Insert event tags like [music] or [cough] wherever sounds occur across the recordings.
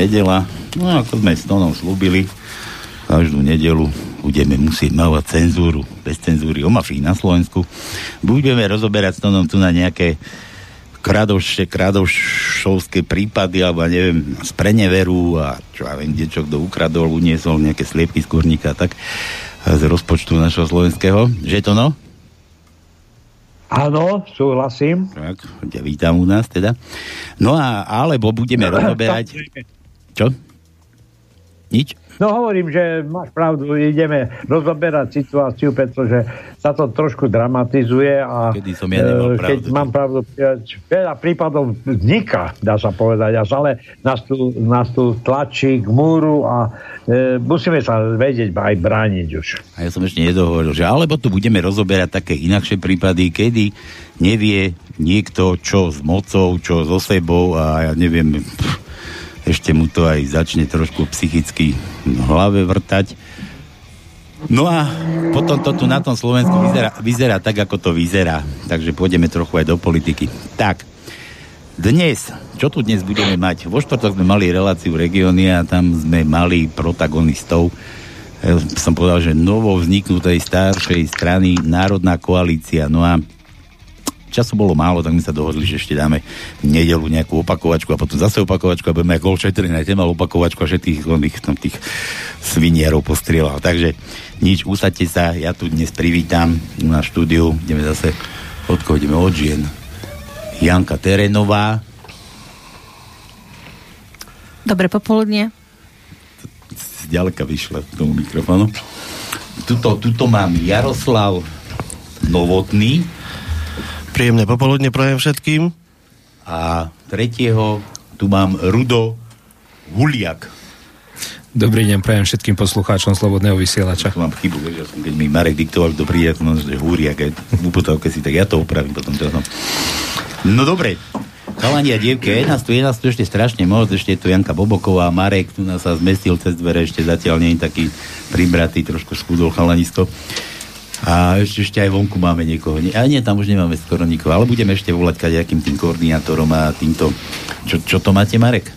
nedela. No ako sme s Tonom slúbili, každú nedelu budeme musieť mávať cenzúru, bez cenzúry o mafii na Slovensku. Budeme rozoberať s Tonom tu na nejaké kradoše, kradošovské prípady, alebo neviem, z preneveru a čo ja viem, kde čo kto ukradol, uniesol nejaké sliepky z kurníka, tak z rozpočtu našho slovenského. Že to no? Áno, súhlasím. Tak, vítam u nás teda. No a alebo budeme [laughs] rozoberať... Čo? Nič? No hovorím, že máš pravdu, ideme rozoberať situáciu, pretože sa to trošku dramatizuje a Kedy som ja nemal e, keď pravdu, mám pravdu, veľa prípadov vzniká, dá sa povedať, až ale nás tu, nás tu tlačí k múru a e, musíme sa vedieť aj brániť už. A ja som ešte nedohovoril, že alebo tu budeme rozoberať také inakšie prípady, kedy nevie niekto, čo s mocou, čo so sebou a ja neviem, pff, ešte mu to aj začne trošku psychicky v hlave vrtať. No a potom to tu na tom Slovensku vyzerá, vyzerá tak, ako to vyzerá. Takže pôjdeme trochu aj do politiky. Tak, dnes, čo tu dnes budeme mať? Vo štvrtok sme mali reláciu regióny a tam sme mali protagonistov. Ja som povedal, že novo vzniknutej staršej strany Národná koalícia. No a času bolo málo, tak my sa dohodli, že ešte dáme v nedelu nejakú opakovačku a potom zase opakovačku a budeme ako Golčetrin aj mal opakovačku a všetkých tých, tam tých svinierov postrieľal. Takže nič, usadte sa, ja tu dnes privítam na štúdiu, ideme zase od koho ideme od žien. Janka Terenová. Dobre popoludne. Zďaleka vyšla tomu mikrofónu. Tuto, tuto mám Jaroslav Novotný. Príjemné popoludne prajem všetkým. A tretieho tu mám Rudo Huliak. Dobrý deň, prajem všetkým poslucháčom Slobodného vysielača. Tu mám chybu, vieš, ja som, keď mi Marek diktoval, kto príde, som že v uputavke si, tak ja to opravím potom časom. No dobre, chalani a dievky, je nás tu, je nás tu ešte strašne moc, ešte je tu Janka Boboková, Marek tu nás sa zmestil cez dvere, ešte zatiaľ nie je taký pribratý, trošku schudol chalanisko. A ešte, ešte aj vonku máme niekoho. Nie, a nie, tam už nemáme skoro nikoho, ale budeme ešte volať kadejakým tým koordinátorom a týmto... Čo, čo to máte, Marek?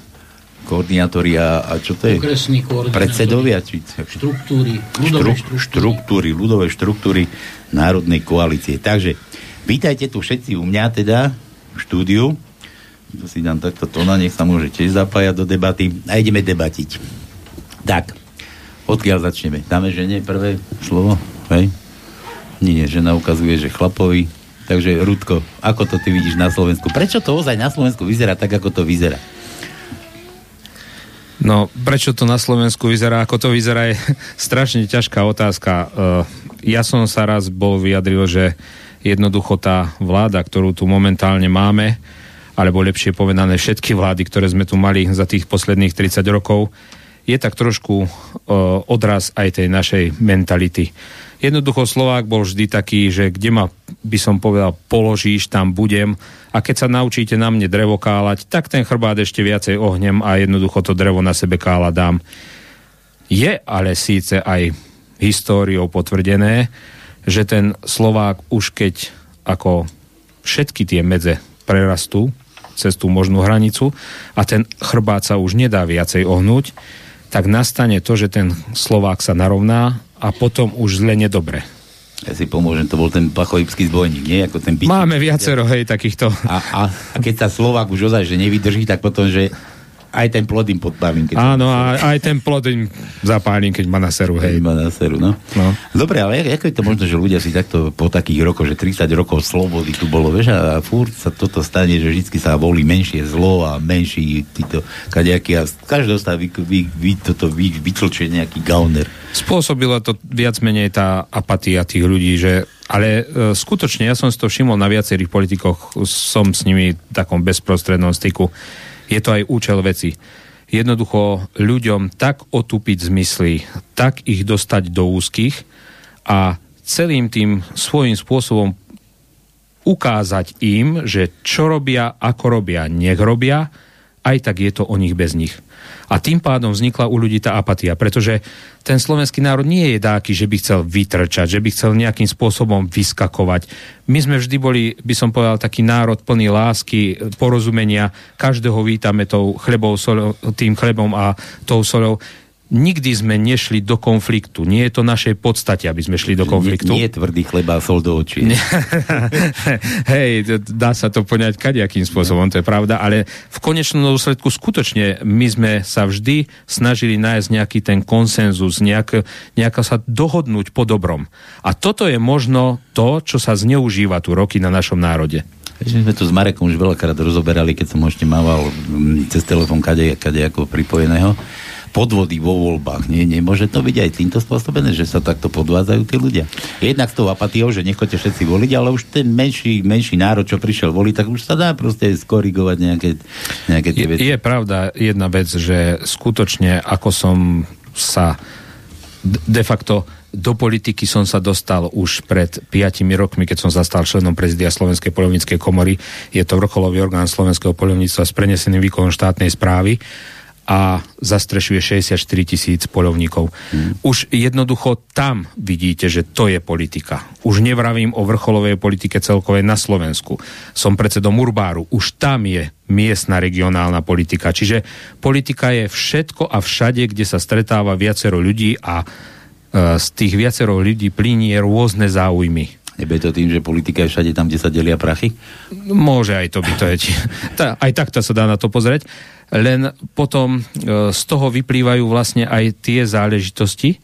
Koordinátori a, a čo to je? Okresní koordinátori. Predsedovia? Či, Štruktúry, ľudové štruktúry. štruktúry, ľudové štruktúry Národnej koalície. Takže vítajte tu všetci u mňa teda v štúdiu. To si dám takto tóna, nech sa môže tiež zapájať do debaty a ideme debatiť. Tak, odkiaľ začneme? Dáme žene prvé slovo? Hej? Nie, žena ukazuje, že chlapovi. Takže, Rudko, ako to ty vidíš na Slovensku? Prečo to ozaj na Slovensku vyzerá tak, ako to vyzerá? No, prečo to na Slovensku vyzerá, ako to vyzerá, je [laughs] strašne ťažká otázka. Uh, ja som sa raz bol vyjadril, že jednoducho tá vláda, ktorú tu momentálne máme, alebo lepšie povedané všetky vlády, ktoré sme tu mali za tých posledných 30 rokov, je tak trošku odraz aj tej našej mentality. Jednoducho Slovák bol vždy taký, že kde ma, by som povedal, položíš, tam budem a keď sa naučíte na mne drevo kálať, tak ten chrbát ešte viacej ohnem a jednoducho to drevo na sebe kála dám. Je ale síce aj históriou potvrdené, že ten Slovák už keď ako všetky tie medze prerastú cez tú možnú hranicu a ten chrbát sa už nedá viacej ohnúť, tak nastane to, že ten Slovák sa narovná a potom už zle nedobre. Ja si pomôžem, to bol ten pachovipský zbojník, nie? Ako ten Máme viacero, hej, takýchto. A, a, a keď sa Slovák už ozaj, že nevydrží, tak potom, že aj ten plod im podpálim. Keď Áno, a aj ten plod im zapálim, keď ma na seru, hej. Keď ma na seru, no. no. Dobre, ale ako je to možno, že ľudia si takto po takých rokoch, že 30 rokov slobody tu bolo, vieš, a furt sa toto stane, že vždy sa volí menšie zlo a menší títo kadejaký a každého sa vy, vy, vy, toto vy, vytlčie nejaký gauner. Spôsobila to viac menej tá apatia tých ľudí, že ale e, skutočne, ja som si to všimol na viacerých politikoch, som s nimi v takom bezprostrednom styku je to aj účel veci. Jednoducho ľuďom tak otupiť zmysly, tak ich dostať do úzkých a celým tým svojím spôsobom ukázať im, že čo robia, ako robia, nech robia aj tak je to o nich bez nich. A tým pádom vznikla u ľudí tá apatia, pretože ten slovenský národ nie je dáky, že by chcel vytrčať, že by chcel nejakým spôsobom vyskakovať. My sme vždy boli, by som povedal, taký národ plný lásky, porozumenia, každého vítame tou chlebou, solou, tým chlebom a tou solou nikdy sme nešli do konfliktu. Nie je to našej podstate, aby sme šli do konfliktu. Nie, nie je tvrdý chleba a sol do očí. [laughs] Hej, dá sa to poňať kadejakým spôsobom, to je pravda, ale v konečnom dôsledku skutočne my sme sa vždy snažili nájsť nejaký ten konsenzus, nejak, nejako sa dohodnúť po dobrom. A toto je možno to, čo sa zneužíva tu roky na našom národe. My sme tu s Marekom už veľakrát rozoberali, keď som ešte mával mm, cez telefón kade, kade ako pripojeného podvody vo voľbách. Nie, nemôže to byť aj týmto spôsobené, že sa takto podvádzajú tí ľudia. Jednak s tou apatiou, že nechoďte všetci voliť, ale už ten menší, menší národ, čo prišiel voliť, tak už sa dá proste skorigovať nejaké, nejaké tie veci. Je, je pravda jedna vec, že skutočne ako som sa de facto do politiky som sa dostal už pred 5 rokmi, keď som zastal členom prezidia Slovenskej polovníckej komory. Je to vrcholový orgán Slovenského polovníctva s preneseným výkonom štátnej správy a zastrešuje 64 tisíc polovníkov. Hmm. Už jednoducho tam vidíte, že to je politika. Už nevravím o vrcholovej politike celkovej na Slovensku. Som predsedom Urbáru. Už tam je miestna regionálna politika. Čiže politika je všetko a všade, kde sa stretáva viacero ľudí a e, z tých viacero ľudí plinie rôzne záujmy. Nebe to tým, že politika je všade tam, kde sa delia prachy? Môže aj to byť. To je, tá, aj takto sa dá na to pozrieť len potom e, z toho vyplývajú vlastne aj tie záležitosti,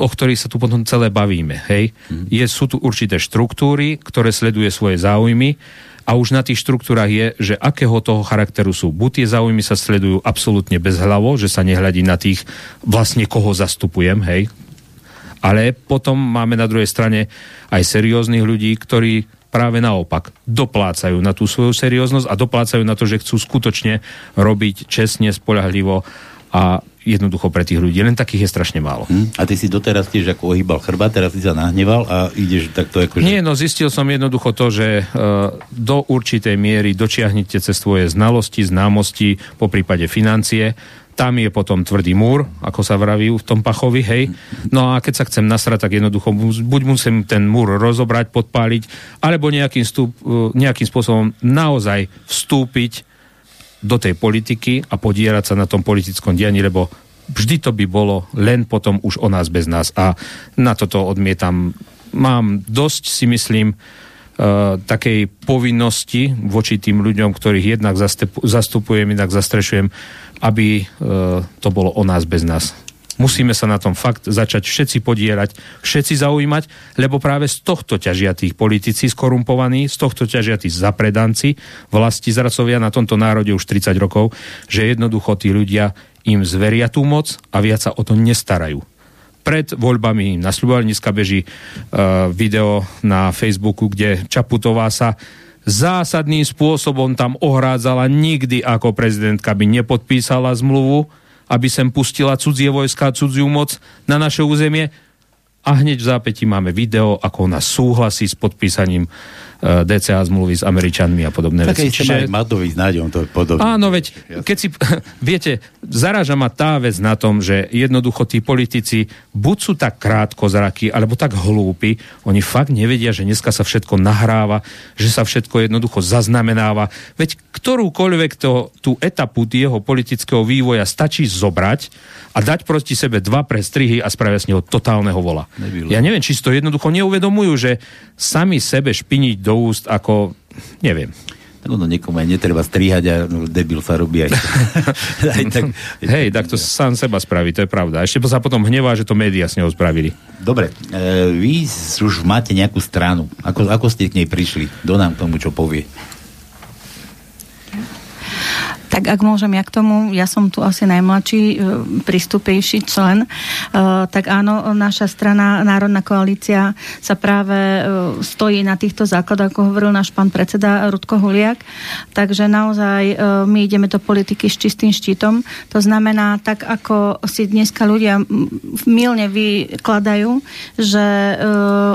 o ktorých sa tu potom celé bavíme. Hej? Mm. Je, sú tu určité štruktúry, ktoré sleduje svoje záujmy a už na tých štruktúrach je, že akého toho charakteru sú. Buď tie záujmy sa sledujú absolútne bezhlavo, že sa nehľadí na tých vlastne koho zastupujem, hej? Ale potom máme na druhej strane aj serióznych ľudí, ktorí práve naopak doplácajú na tú svoju serióznosť a doplácajú na to, že chcú skutočne robiť čestne, spolahlivo a jednoducho pre tých ľudí. Len takých je strašne málo. Hm? A ty si doteraz tiež ako ohýbal chrba, teraz si sa nahneval a ideš takto ako... Že... Nie, no zistil som jednoducho to, že uh, do určitej miery dočiahnite cez svoje znalosti, známosti, po prípade financie tam je potom tvrdý múr, ako sa vraví v tom pachovi, hej. No a keď sa chcem nasrať, tak jednoducho buď musím ten múr rozobrať, podpáliť, alebo nejakým, stúp, e, nejakým spôsobom naozaj vstúpiť do tej politiky a podierať sa na tom politickom dianí, lebo vždy to by bolo len potom už o nás bez nás. A na toto odmietam. Mám dosť, si myslím, takej povinnosti voči tým ľuďom, ktorých jednak zastupujem, jednak zastrešujem, aby e, to bolo o nás bez nás. Musíme sa na tom fakt začať všetci podierať, všetci zaujímať, lebo práve z tohto ťažia tých politici skorumpovaní, z tohto ťažia tí zapredanci, vlasti zracovia na tomto národe už 30 rokov, že jednoducho tí ľudia im zveria tú moc a viac sa o to nestarajú. Pred voľbami im nasľubovali, dneska beží uh, video na Facebooku, kde Čaputová sa zásadným spôsobom tam ohrádzala, nikdy ako prezidentka by nepodpísala zmluvu, aby sem pustila cudzie vojska, cudziu moc na naše územie. A hneď v zápäti máme video, ako ona súhlasí s podpísaním DCA zmluvy s Američanmi a podobné Také veci. Čiže... aj s Náďom to podobne. Áno, veď, keď si, [laughs] viete, zaráža ma tá vec na tom, že jednoducho tí politici buď sú tak krátko zraky, alebo tak hlúpi, oni fakt nevedia, že dneska sa všetko nahráva, že sa všetko jednoducho zaznamenáva. Veď ktorúkoľvek to, tú etapu jeho politického vývoja stačí zobrať a dať proti sebe dva prestrihy a spravia z neho totálneho vola. Nebylo. Ja neviem, či si to jednoducho neuvedomujú, že sami sebe špiniť do úst ako, neviem. Tak ono niekomu aj netreba strihať a no, debil sa robí aj, [laughs] aj tak. Hej, tak to sám seba spraví, to je pravda. Ešte sa potom hnevá, že to médiá s neho spravili. Dobre, e, vy už máte nejakú stranu. Ako, ako ste k nej prišli? Do nám tomu, čo povie. Tak ak môžem ja k tomu, ja som tu asi najmladší, e, pristupejší člen, e, tak áno, naša strana Národná koalícia sa práve e, stojí na týchto základoch, ako hovoril náš pán predseda Rudko Huliak. Takže naozaj my ideme do politiky s čistým štítom. To znamená, tak ako si dneska ľudia milne vykladajú, že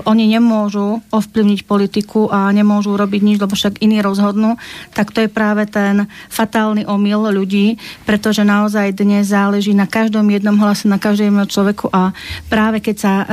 oni nemôžu ovplyvniť politiku a nemôžu robiť nič, lebo však iní rozhodnú, tak to je práve ten fatálny omyl ľudí, pretože naozaj dnes záleží na každom jednom hlase, na každom jednom človeku a práve keď sa e,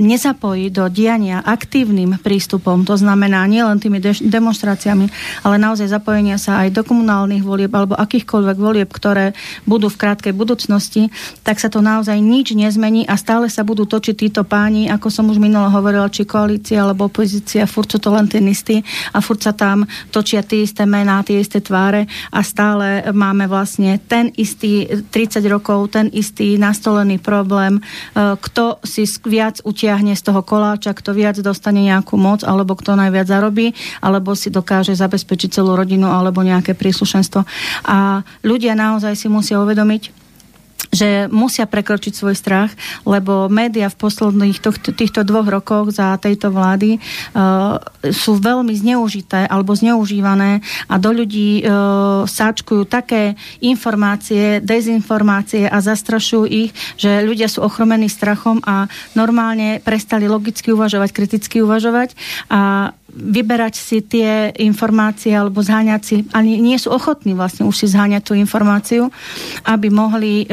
nezapojí do diania aktívnym prístupom, to znamená nielen tými de- demonstráciami, ale naozaj zapojenia sa aj do komunálnych volieb alebo akýchkoľvek volieb, ktoré budú v krátkej budúcnosti, tak sa to naozaj nič nezmení a stále sa budú točiť títo páni, ako som už minule hovorila, či koalícia alebo opozícia, furt sú to len ten istý a furt sa tam točia tie isté mená, tie isté tváre a stále máme vlastne ten istý 30 rokov, ten istý nastolený problém, e, kto si viac utiahne z toho koláča, kto viac dostane nejakú moc, alebo kto najviac zarobí, alebo si dokáže zabezpečiť celú rodinu alebo nejaké príslušenstvo. A ľudia naozaj si musia uvedomiť, že musia prekročiť svoj strach, lebo média v posledných tohto, týchto dvoch rokoch za tejto vlády uh, sú veľmi zneužité alebo zneužívané a do ľudí uh, sáčkujú také informácie, dezinformácie a zastrašujú ich, že ľudia sú ochromení strachom a normálne prestali logicky uvažovať, kriticky uvažovať. A vyberať si tie informácie alebo zháňať si, ani nie sú ochotní vlastne už si zháňať tú informáciu, aby mohli e,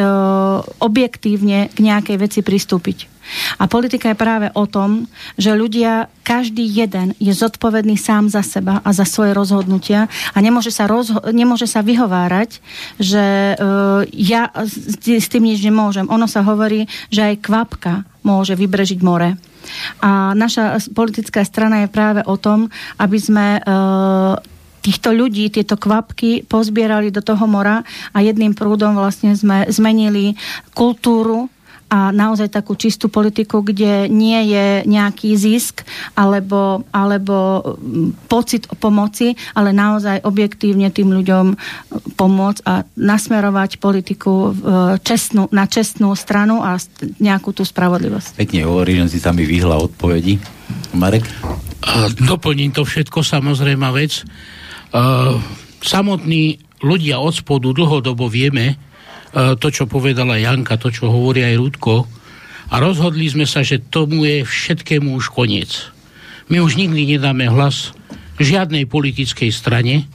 objektívne k nejakej veci pristúpiť. A politika je práve o tom, že ľudia, každý jeden je zodpovedný sám za seba a za svoje rozhodnutia a nemôže sa, rozho- nemôže sa vyhovárať, že uh, ja s, s tým nič nemôžem. Ono sa hovorí, že aj kvapka môže vybrežiť more. A naša politická strana je práve o tom, aby sme uh, týchto ľudí, tieto kvapky pozbierali do toho mora a jedným prúdom vlastne sme zmenili kultúru a naozaj takú čistú politiku, kde nie je nejaký zisk alebo, alebo pocit o pomoci, ale naozaj objektívne tým ľuďom pomôcť a nasmerovať politiku čestnú, na čestnú stranu a nejakú tú spravodlivosť. Pekne hovorí, že si sa mi vyhla odpovedi. Marek? A doplním to všetko, samozrejme vec. Uh, samotní ľudia od spodu dlhodobo vieme, E, to, čo povedala Janka, to, čo hovorí aj Rudko. A rozhodli sme sa, že tomu je všetkému už koniec. My už nikdy nedáme hlas žiadnej politickej strane,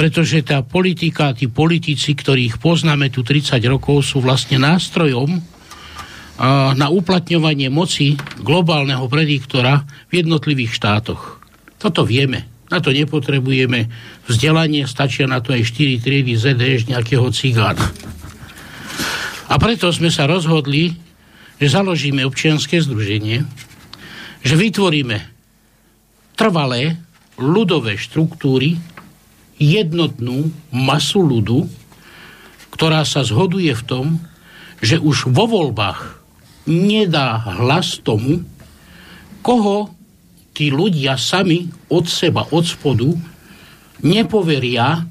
pretože tá politika, tí politici, ktorých poznáme tu 30 rokov, sú vlastne nástrojom na uplatňovanie moci globálneho prediktora v jednotlivých štátoch. Toto vieme. Na to nepotrebujeme vzdelanie, stačia na to aj 4 triedy ZDŠ nejakého cigána. A preto sme sa rozhodli, že založíme občianske združenie, že vytvoríme trvalé ľudové štruktúry, jednotnú masu ľudu, ktorá sa zhoduje v tom, že už vo voľbách nedá hlas tomu, koho tí ľudia sami od seba, od spodu nepoveria,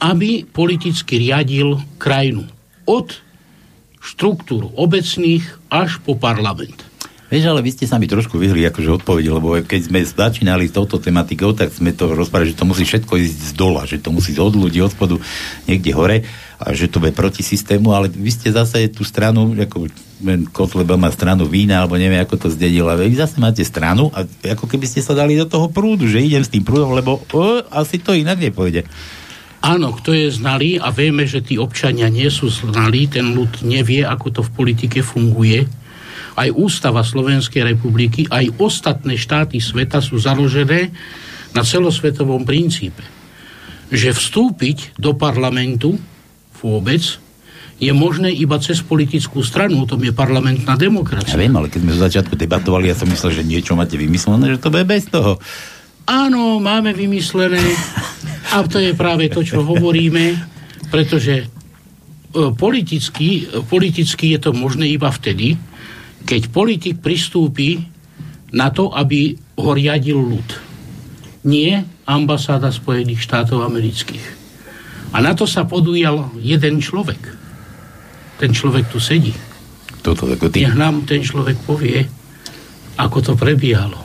aby politicky riadil krajinu. Od štruktúr obecných až po parlament. Vieš, ale vy ste sa mi trošku vyhli akože odpovedi, lebo keď sme začínali s touto tematikou, tak sme to rozprávali, že to musí všetko ísť z dola, že to musí ísť od ľudí, od spodu, niekde hore a že to bude proti systému, ale vy ste zase tú stranu, ako Kotleba má stranu vína, alebo neviem, ako to zdedil, ale vy zase máte stranu a ako keby ste sa dali do toho prúdu, že idem s tým prúdom, lebo o, asi to inak nepôjde. Áno, kto je znalý a vieme, že tí občania nie sú znalí, ten ľud nevie, ako to v politike funguje. Aj ústava Slovenskej republiky, aj ostatné štáty sveta sú založené na celosvetovom princípe. Že vstúpiť do parlamentu vôbec je možné iba cez politickú stranu, o tom je parlamentná demokracia. Ja viem, ale keď sme v začiatku debatovali, ja som myslel, že niečo máte vymyslené, že to bude bez toho. Áno, máme vymyslené [laughs] a to je práve to, čo hovoríme, pretože e, politicky, politicky je to možné iba vtedy, keď politik pristúpi na to, aby ho riadil ľud. Nie ambasáda Spojených štátov amerických. A na to sa podujal jeden človek. Ten človek tu sedí. Toto ako ty. Nech nám ten človek povie, ako to prebiehalo.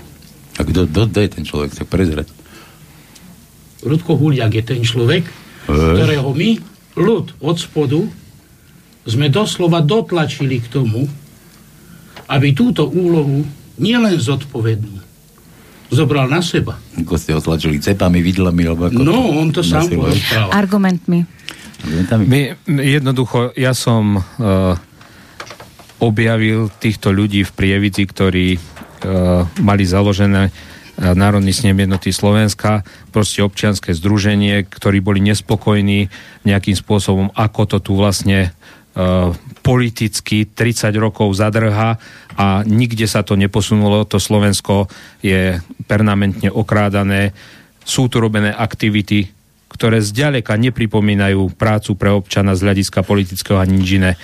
A kto, kto, kto je ten človek, tak prezrať? Rudko Huliak je ten človek, e. ktorého my, ľud od spodu, sme doslova dotlačili k tomu, aby túto úlohu nielen zodpovednú, zobral na seba. Ako ste ho tlačili cepami, vidlami, alebo ako No, on to sám porozprával. Argumentmi. My, jednoducho, ja som uh, objavil týchto ľudí v Prievidzi, ktorí uh, mali založené uh, Národný snem jednoty Slovenska, proste občianske združenie, ktorí boli nespokojní nejakým spôsobom, ako to tu vlastne uh, politicky 30 rokov zadrha a nikde sa to neposunulo. To Slovensko je permanentne okrádané. Sú tu robené aktivity, ktoré zďaleka nepripomínajú prácu pre občana z hľadiska politického a nič iné. E,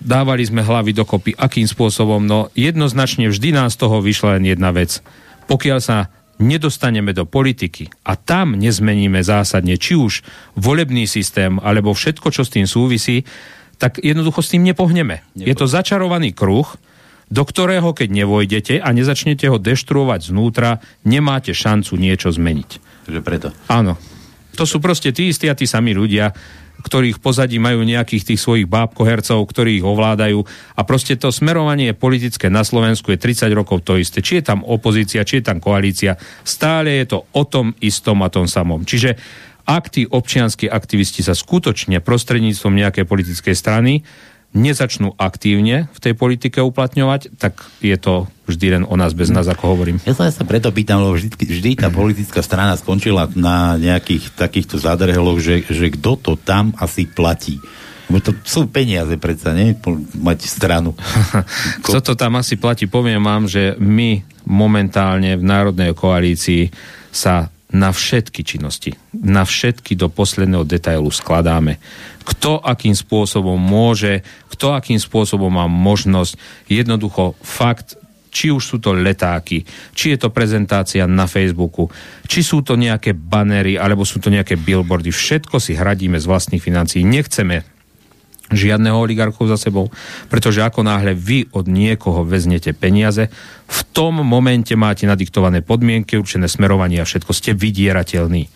dávali sme hlavy dokopy, akým spôsobom, no jednoznačne vždy nás z toho vyšla len jedna vec. Pokiaľ sa nedostaneme do politiky a tam nezmeníme zásadne, či už volebný systém, alebo všetko, čo s tým súvisí, tak jednoducho s tým nepohneme. Je to začarovaný kruh, do ktorého, keď nevojdete a nezačnete ho deštruovať znútra, nemáte šancu niečo zmeniť. Že preto. Áno. To sú proste tí istí a tí sami ľudia, ktorých pozadí majú nejakých tých svojich bábkohercov, ktorí ich ovládajú. A proste to smerovanie politické na Slovensku je 30 rokov to isté. Či je tam opozícia, či je tam koalícia, stále je to o tom istom a tom samom. Čiže ak tí občianskí aktivisti sa skutočne prostredníctvom nejakej politickej strany nezačnú aktívne v tej politike uplatňovať, tak je to vždy len o nás bez nás, ako hovorím. Ja sa, ja sa preto pýtam, lebo vždy, vždy tá politická strana skončila na nejakých takýchto zadrheloch, že, že kto to tam asi platí. Lebo to sú peniaze predsa, nie? Mať stranu. [laughs] Kto to tam asi platí, poviem vám, že my momentálne v Národnej koalícii sa na všetky činnosti, na všetky do posledného detailu skladáme. Kto akým spôsobom môže, kto akým spôsobom má možnosť, jednoducho fakt, či už sú to letáky, či je to prezentácia na Facebooku, či sú to nejaké banery, alebo sú to nejaké billboardy, všetko si hradíme z vlastných financií. Nechceme žiadneho oligarchov za sebou, pretože ako náhle vy od niekoho veznete peniaze, v tom momente máte nadiktované podmienky, určené smerovanie a všetko, ste vydierateľní.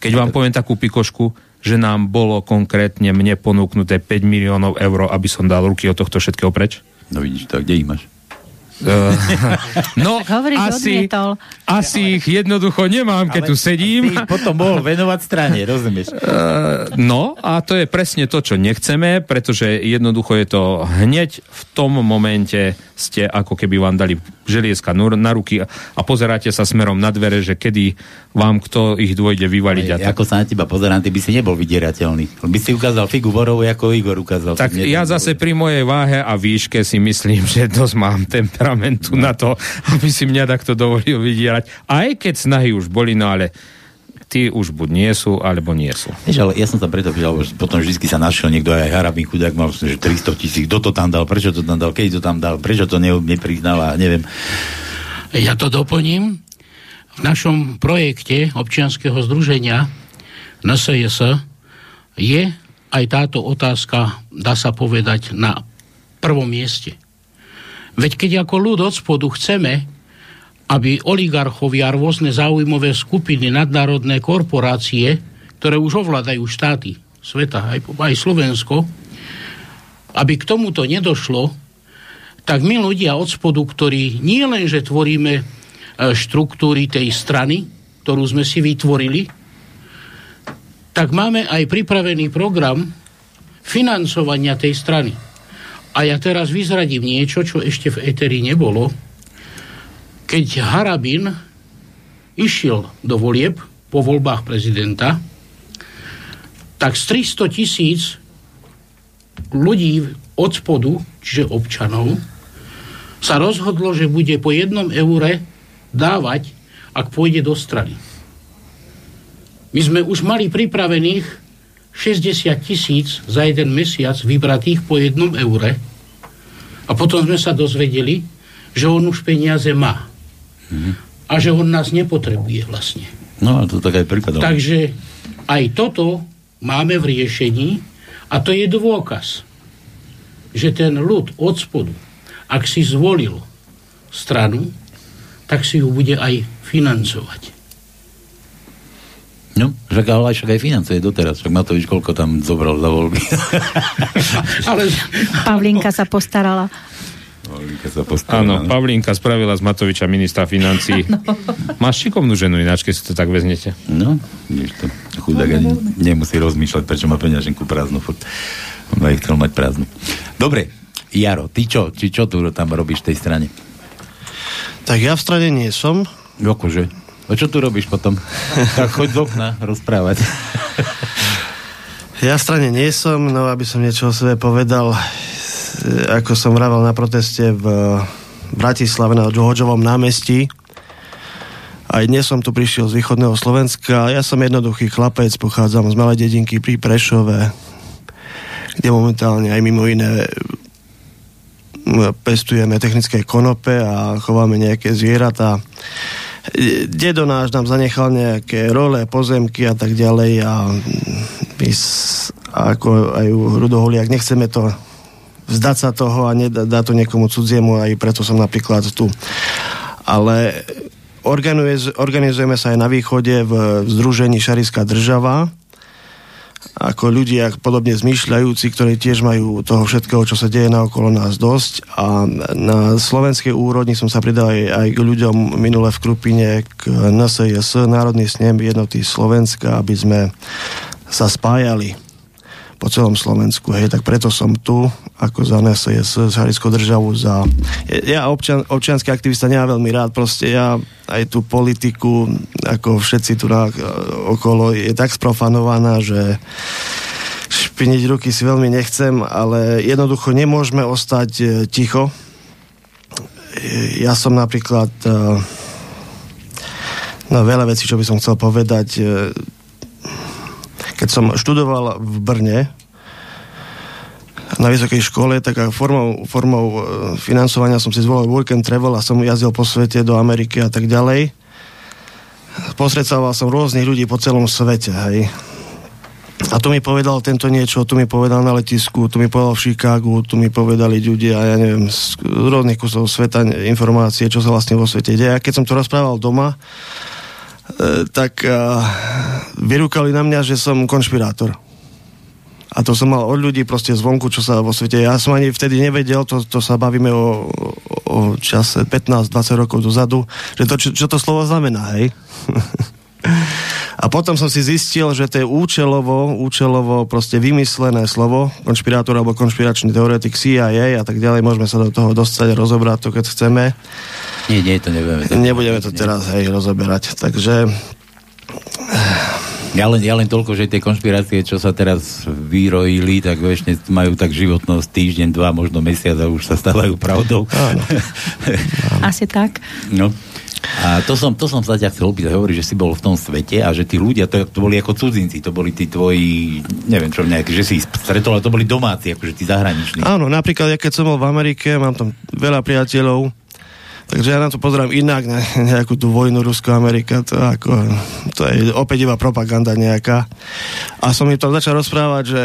Keď vám poviem takú pikošku, že nám bolo konkrétne mne ponúknuté 5 miliónov eur, aby som dal ruky od tohto všetkého preč? No vidíš, tak kde ich máš? Uh, [laughs] no, Tak hovorí, že asi, odmietol. asi ich jednoducho nemám, keď tu sedím. Potom mohol venovať strane, rozumieš? Uh, no a to je presne to, čo nechceme, pretože jednoducho je to hneď v tom momente ste ako keby vám dali želieska na ruky a, pozeráte sa smerom na dvere, že kedy vám kto ich dôjde vyvaliť. A Ja, ako sa na teba pozerám, ty by si nebol vydierateľný. By si ukázal figu Borovu, ako Igor ukázal. tak ja zase pri mojej váhe a výške si myslím, [laughs] že dosť mám temperamentu No. na to, [laughs] aby si mňa takto dovolil vydierať. Aj keď snahy už boli, no ale tí už buď nie sú, alebo nie sú. Vieš, ale ja som sa preto pýtal, lebo potom vždy sa našiel niekto aj Harabín chudák mal že 300 tisíc, kto to tam dal, prečo to tam dal, keď to tam dal, prečo to ne, nepriznal a neviem. Ja to doplním. V našom projekte občianskeho združenia NSJS je aj táto otázka, dá sa povedať, na prvom mieste. Veď keď ako ľud od spodu chceme, aby oligarchovia, rôzne záujmové skupiny, nadnárodné korporácie, ktoré už ovládajú štáty sveta, aj, aj Slovensko, aby k tomuto nedošlo, tak my ľudia od spodu, ktorí nie len, že tvoríme e, štruktúry tej strany, ktorú sme si vytvorili, tak máme aj pripravený program financovania tej strany. A ja teraz vyzradím niečo, čo ešte v Eteri nebolo. Keď Harabin išiel do volieb po voľbách prezidenta, tak z 300 tisíc ľudí od spodu, čiže občanov, sa rozhodlo, že bude po jednom eure dávať, ak pôjde do strany. My sme už mali pripravených 60 tisíc za jeden mesiac vybratých po jednom eure a potom sme sa dozvedeli, že on už peniaze má. A že on nás nepotrebuje vlastne. No a to tak aj prípadom. Takže aj toto máme v riešení a to je dôkaz, že ten ľud od spodu, ak si zvolil stranu, tak si ju bude aj financovať. No, však ale však aj financuje doteraz. Však Matovič koľko tam zobral za voľby. [laughs] [laughs] Ale Pavlinka sa postarala. Pavlínka sa postavila. Áno, no. Pavlínka spravila z Matoviča ministra financí. Máš šikovnú ženu ináč, keď si to tak veznete. No, vidíš to. Chudák ani nemusí rozmýšľať, prečo má peňaženku prázdnu. Furt. On aj chcel mať prázdnu. Dobre, Jaro, ty čo? Či čo tu tam robíš v tej strane? Tak ja v strane nie som. Akože? A čo tu robíš potom? [laughs] tak choď z okna rozprávať. Ja v strane nie som, no aby som niečo o sebe povedal, ako som vravel na proteste v Bratislave na Džohoďovom námestí. Aj dnes som tu prišiel z východného Slovenska. Ja som jednoduchý chlapec, pochádzam z malej dedinky pri Prešove, kde momentálne aj mimo iné pestujeme technické konope a chováme nejaké zvieratá. Dedo náš nám zanechal nejaké role, pozemky a tak ďalej a my ako aj Rudoholiak nechceme to vzdať sa toho a nedá to niekomu cudziemu aj preto som napríklad tu. Ale organizujeme sa aj na východe v združení Šariská država ako ľudia podobne zmýšľajúci, ktorí tiež majú toho všetkého, čo sa deje na okolo nás dosť a na slovenskej úrovni som sa pridal aj, aj k ľuďom minule v Krupine k NSIS, Národný snem jednoty Slovenska, aby sme sa spájali po celom Slovensku, hej, tak preto som tu, ako za NSS, z Hariskou državu, za... Ja občan, občianský aktivista nemám veľmi rád, proste ja aj tú politiku, ako všetci tu na, okolo, je tak sprofanovaná, že špiniť ruky si veľmi nechcem, ale jednoducho nemôžeme ostať e, ticho. Ja som napríklad no veľa vecí, čo by som chcel povedať, keď som študoval v Brne na vysokej škole, tak formou, formou e, financovania som si zvolil weekend travel a som jazdil po svete do Ameriky a tak ďalej. Posredcoval som rôznych ľudí po celom svete, hej. A tu mi povedal tento niečo, tu mi povedal na letisku, tu mi povedal v Chicagu, tu mi povedali ľudia, ja neviem, z rôznych kusov sveta informácie, čo sa vlastne vo svete deje. A keď som to rozprával doma, tak uh, vyrúkali na mňa, že som konšpirátor. A to som mal od ľudí proste zvonku, čo sa vo svete... Ja som ani vtedy nevedel, to, to sa bavíme o, o čase 15-20 rokov dozadu, že to, čo, čo to slovo znamená, hej? [laughs] A potom som si zistil, že to je účelovo, účelovo proste vymyslené slovo, konšpirátor alebo konšpiračný teoretik CIA a tak ďalej, môžeme sa do toho dostať a rozobrať to, keď chceme. Nie, nie, to nebudeme. To Nebudeme to teraz, hej, rozoberať. Takže... Ja len, ja len toľko, že tie konšpirácie, čo sa teraz vyrojili, tak väčšine majú tak životnosť týždeň, dva, možno mesiac a už sa stávajú pravdou. Áno. [laughs] Asi tak. No. A to som, to som sa ťa chcel opýtať, hovorí, že si bol v tom svete a že tí ľudia, to, to boli ako cudzinci, to boli tí tvoji, neviem čo, nejaké, že si ich stretol, ale to boli domáci, akože tí zahraniční. Áno, napríklad, ja keď som bol v Amerike, mám tam veľa priateľov, Takže ja na to pozerám inak, na nejakú tú vojnu Rusko-Amerika, to, ako, to je opäť iba propaganda nejaká. A som mi to začal rozprávať, že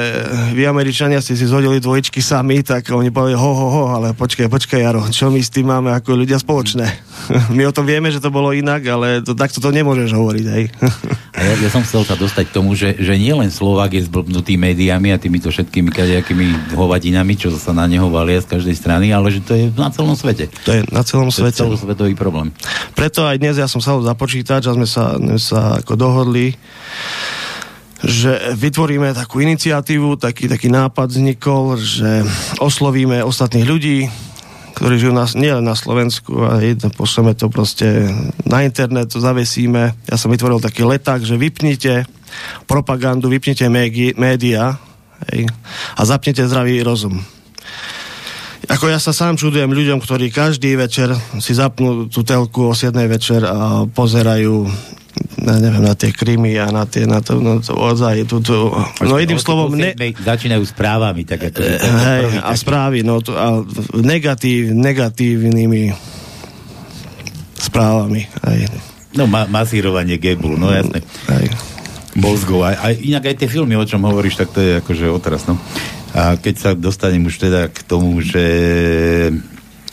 vy Američania ste si zhodili dvojičky sami, tak oni povedali ho, ho, ho, ale počkaj, počkaj, Jaro, čo my s tým máme ako ľudia spoločné? [laughs] My o tom vieme, že to bolo inak, ale to, takto to nemôžeš hovoriť, hej. [laughs] A ja, ja som chcel sa dostať k tomu, že, že nie len Slovák je zblbnutý médiami a týmito všetkými kadejakými hovadinami, čo sa na neho valia z každej strany, ale že to je na celom svete. To je na celom svete svete. celosvetový problém. Preto aj dnes ja som sa započítať a sme sa, sme sa ako dohodli, že vytvoríme takú iniciatívu, taký, taký nápad vznikol, že oslovíme ostatných ľudí, ktorí žijú na, nielen na Slovensku, ale pošleme to proste na internet, to zavesíme. Ja som vytvoril taký leták, že vypnite propagandu, vypnite média a zapnite zdravý rozum. Ako ja sa sám čudujem ľuďom, ktorí každý večer si zapnú tú telku o 7 večer a pozerajú na, neviem, na tie krymy a na tie, na to, no, to ozaj, tú, tú, no jedným slovom, ne... Začínajú správami, tak ako... Hej, a správy, no, to, a negatív, negatívnymi správami, hej. No, ma, masírovanie gebu, no jasne. Hej. Mozgov. A, a inak aj tie filmy, o čom hovoríš, tak to je akože otras, no. A keď sa dostanem už teda k tomu, že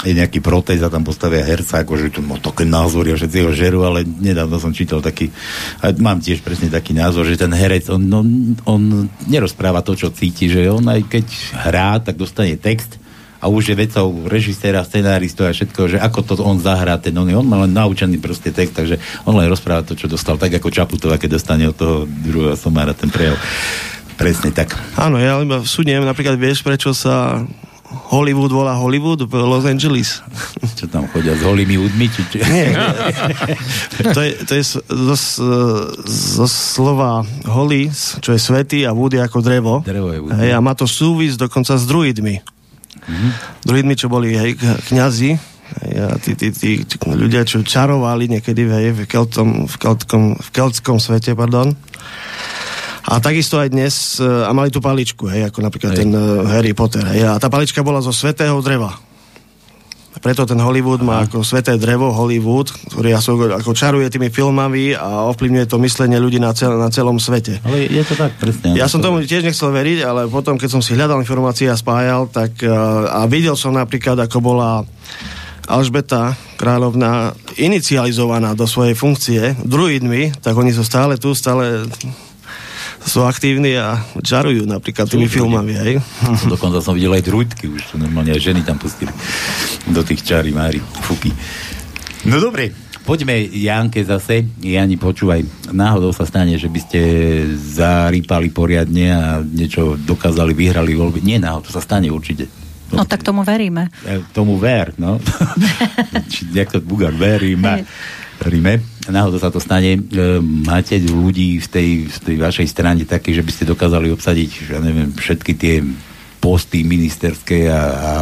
je nejaký protest a tam postavia herca, akože tu má také názory a všetci ho žerú, ale nedávno som čítal taký, a mám tiež presne taký názor, že ten herec, on, on, on nerozpráva to, čo cíti, že on aj keď hrá, tak dostane text a už je vecou režiséra, scenáristu a všetko, že ako to on zahrá, ten on, on má len naučený proste text, takže on len rozpráva to, čo dostal, tak ako Čaputová, keď dostane od toho druhého somára ten prejav. Presne tak. Áno, ja iba súdnem, napríklad vieš, prečo sa Hollywood volá Hollywood v Los Angeles. Čo tam chodia s holými údmi? Či. Nie, to je, to je zo, zo slova holy, čo je svetý a wood je ako drevo. Drevo je wood. Hej, a má to súvis dokonca s druidmi. Mm-hmm. Druidmi, čo boli hej, kňazi, hej, a tí, tí, tí, ľudia, čo čarovali niekedy hej, v, keltom, v, keltkom, v keltskom svete, pardon. A takisto aj dnes, e, a mali tú paličku, hej, ako napríklad hej. ten uh, Harry Potter, hej, a tá palička bola zo svetého dreva. Preto ten Hollywood má ako sveté drevo Hollywood, ktorý ako, ako čaruje tými filmami a ovplyvňuje to myslenie ľudí na, cel, na celom svete. Ale je to tak, presne. Ja som tomu tiež nechcel veriť, ale potom, keď som si hľadal informácie a spájal, tak uh, a videl som napríklad, ako bola Alžbeta kráľovná inicializovaná do svojej funkcie druidmi, tak oni sú stále tu, stále sú aktívni a čarujú napríklad tými filmami, hej. [laughs] Dokonca som videl aj druidky, už normálne aj ženy tam pustili do tých čary, mári, fuky. No dobre, poďme Janke zase. Jani, počúvaj, náhodou sa stane, že by ste zarýpali poriadne a niečo dokázali, vyhrali voľby. Nie náhodou, to sa stane určite. No tak tomu veríme. Tomu ver, no. [laughs] Či nejak to bugar, veríme. Ríme. Náhodou sa to stane. E, máte ľudí v tej, v tej vašej strane také, že by ste dokázali obsadiť, ja neviem, všetky tie posty ministerské a, a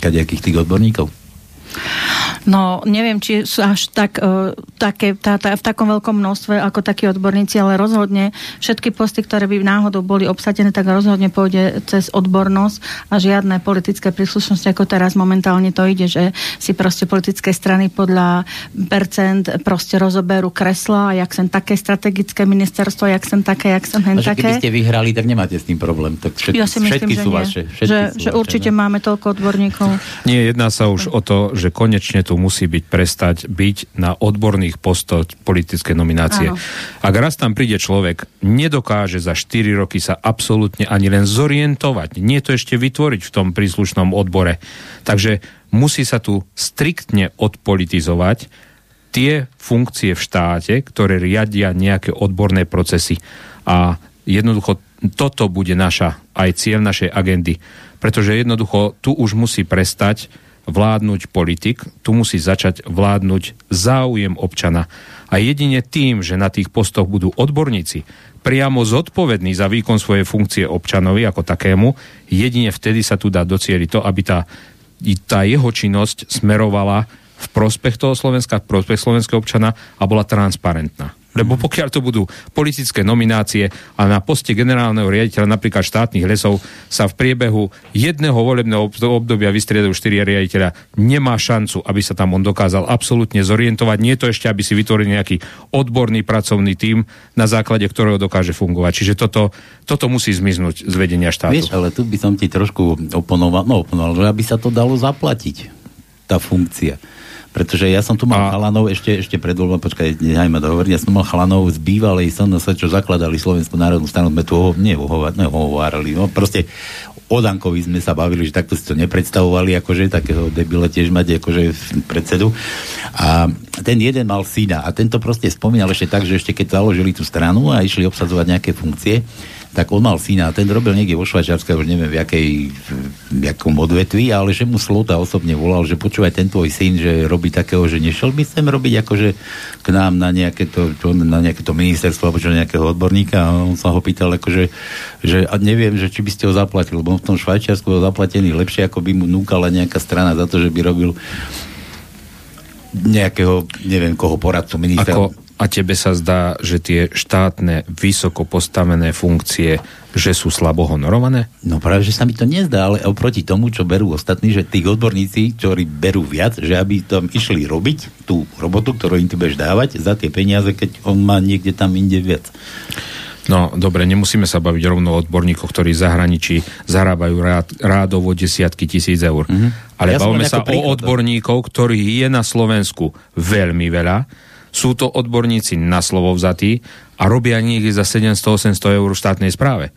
kadejakých tých odborníkov? No, neviem, či sú až tak, uh, také, tá, tá, v takom veľkom množstve ako takí odborníci, ale rozhodne všetky posty, ktoré by náhodou boli obsadené, tak rozhodne pôjde cez odbornosť a žiadne politické príslušnosti, ako teraz momentálne to ide, že si proste politické strany podľa percent proste rozoberú kresla a jak sem také strategické ministerstvo, jak sem také, jak sem hen také. Keby ste vyhrali, tak nemáte s tým problém. Tak všetky, ja si myslím, všetky že sú nie. vaše. Všetky Že, sú že vaše, určite ne? máme toľko odborníkov. Nie, jedná sa už o to, že konečne tu musí byť prestať byť na odborných postoch politické nominácie. Áno. Ak raz tam príde človek, nedokáže za 4 roky sa absolútne ani len zorientovať, nie to ešte vytvoriť v tom príslušnom odbore. Takže musí sa tu striktne odpolitizovať tie funkcie v štáte, ktoré riadia nejaké odborné procesy. A jednoducho toto bude naša, aj cieľ našej agendy. Pretože jednoducho tu už musí prestať vládnuť politik, tu musí začať vládnuť záujem občana. A jedine tým, že na tých postoch budú odborníci, priamo zodpovední za výkon svojej funkcie občanovi ako takému, jedine vtedy sa tu dá docieliť to, aby tá, tá jeho činnosť smerovala v prospech toho Slovenska, v prospech slovenského občana a bola transparentná. Lebo pokiaľ to budú politické nominácie a na poste generálneho riaditeľa napríklad štátnych lesov sa v priebehu jedného volebného obdobia vystriedajú štyria riaditeľa, nemá šancu, aby sa tam on dokázal absolútne zorientovať. Nie to ešte, aby si vytvoril nejaký odborný pracovný tím, na základe ktorého dokáže fungovať. Čiže toto, toto musí zmiznúť z vedenia štátu. Vieš, ale tu by som ti trošku oponoval, no oponoval, že aby sa to dalo zaplatiť, tá funkcia. Pretože ja som tu mal a... chalanov, ešte, ešte pred voľbou, počkaj, nechajme dohovoriť, ja som mal chalanov z bývalej SNS, čo zakladali Slovenskú národnú stranu, sme tu ho, nehovárali, no proste o Dankovi sme sa bavili, že takto si to nepredstavovali, akože takého debila tiež mať akože predsedu. A ten jeden mal syna a tento proste spomínal ešte tak, že ešte keď založili tú stranu a išli obsadzovať nejaké funkcie, tak on mal syna ten robil niekde vo Švajčiarsku, už neviem v, jakej, v jakom odvetví, ale že mu Slota osobne volal, že počúvaj ten tvoj syn, že robí takého, že nešiel by sem robiť akože k nám na nejaké to, čo, na nejaké to ministerstvo alebo čo nejakého odborníka a on sa ho pýtal akože, že a neviem, že či by ste ho zaplatili, lebo on v tom Švajčiarsku ho zaplatený lepšie, ako by mu núkala nejaká strana za to, že by robil nejakého, neviem koho, poradcu ministra. Ako, a tebe sa zdá, že tie štátne vysoko postavené funkcie, že sú slabo honorované? No práve, že sa mi to nezdá, ale oproti tomu, čo berú ostatní, že tí odborníci, ktorí berú viac, že aby tam išli robiť tú robotu, ktorú im ty budeš dávať za tie peniaze, keď on má niekde tam inde viac. No, dobre, nemusíme sa baviť rovno o odborníkoch, ktorí v zahraničí zarábajú rád, rádovo desiatky tisíc eur. Mm-hmm. Ale ja bavíme sa o odborníkov, ktorých je na Slovensku veľmi veľa sú to odborníci na slovo vzatí a robia niekde za 700-800 eur v štátnej správe.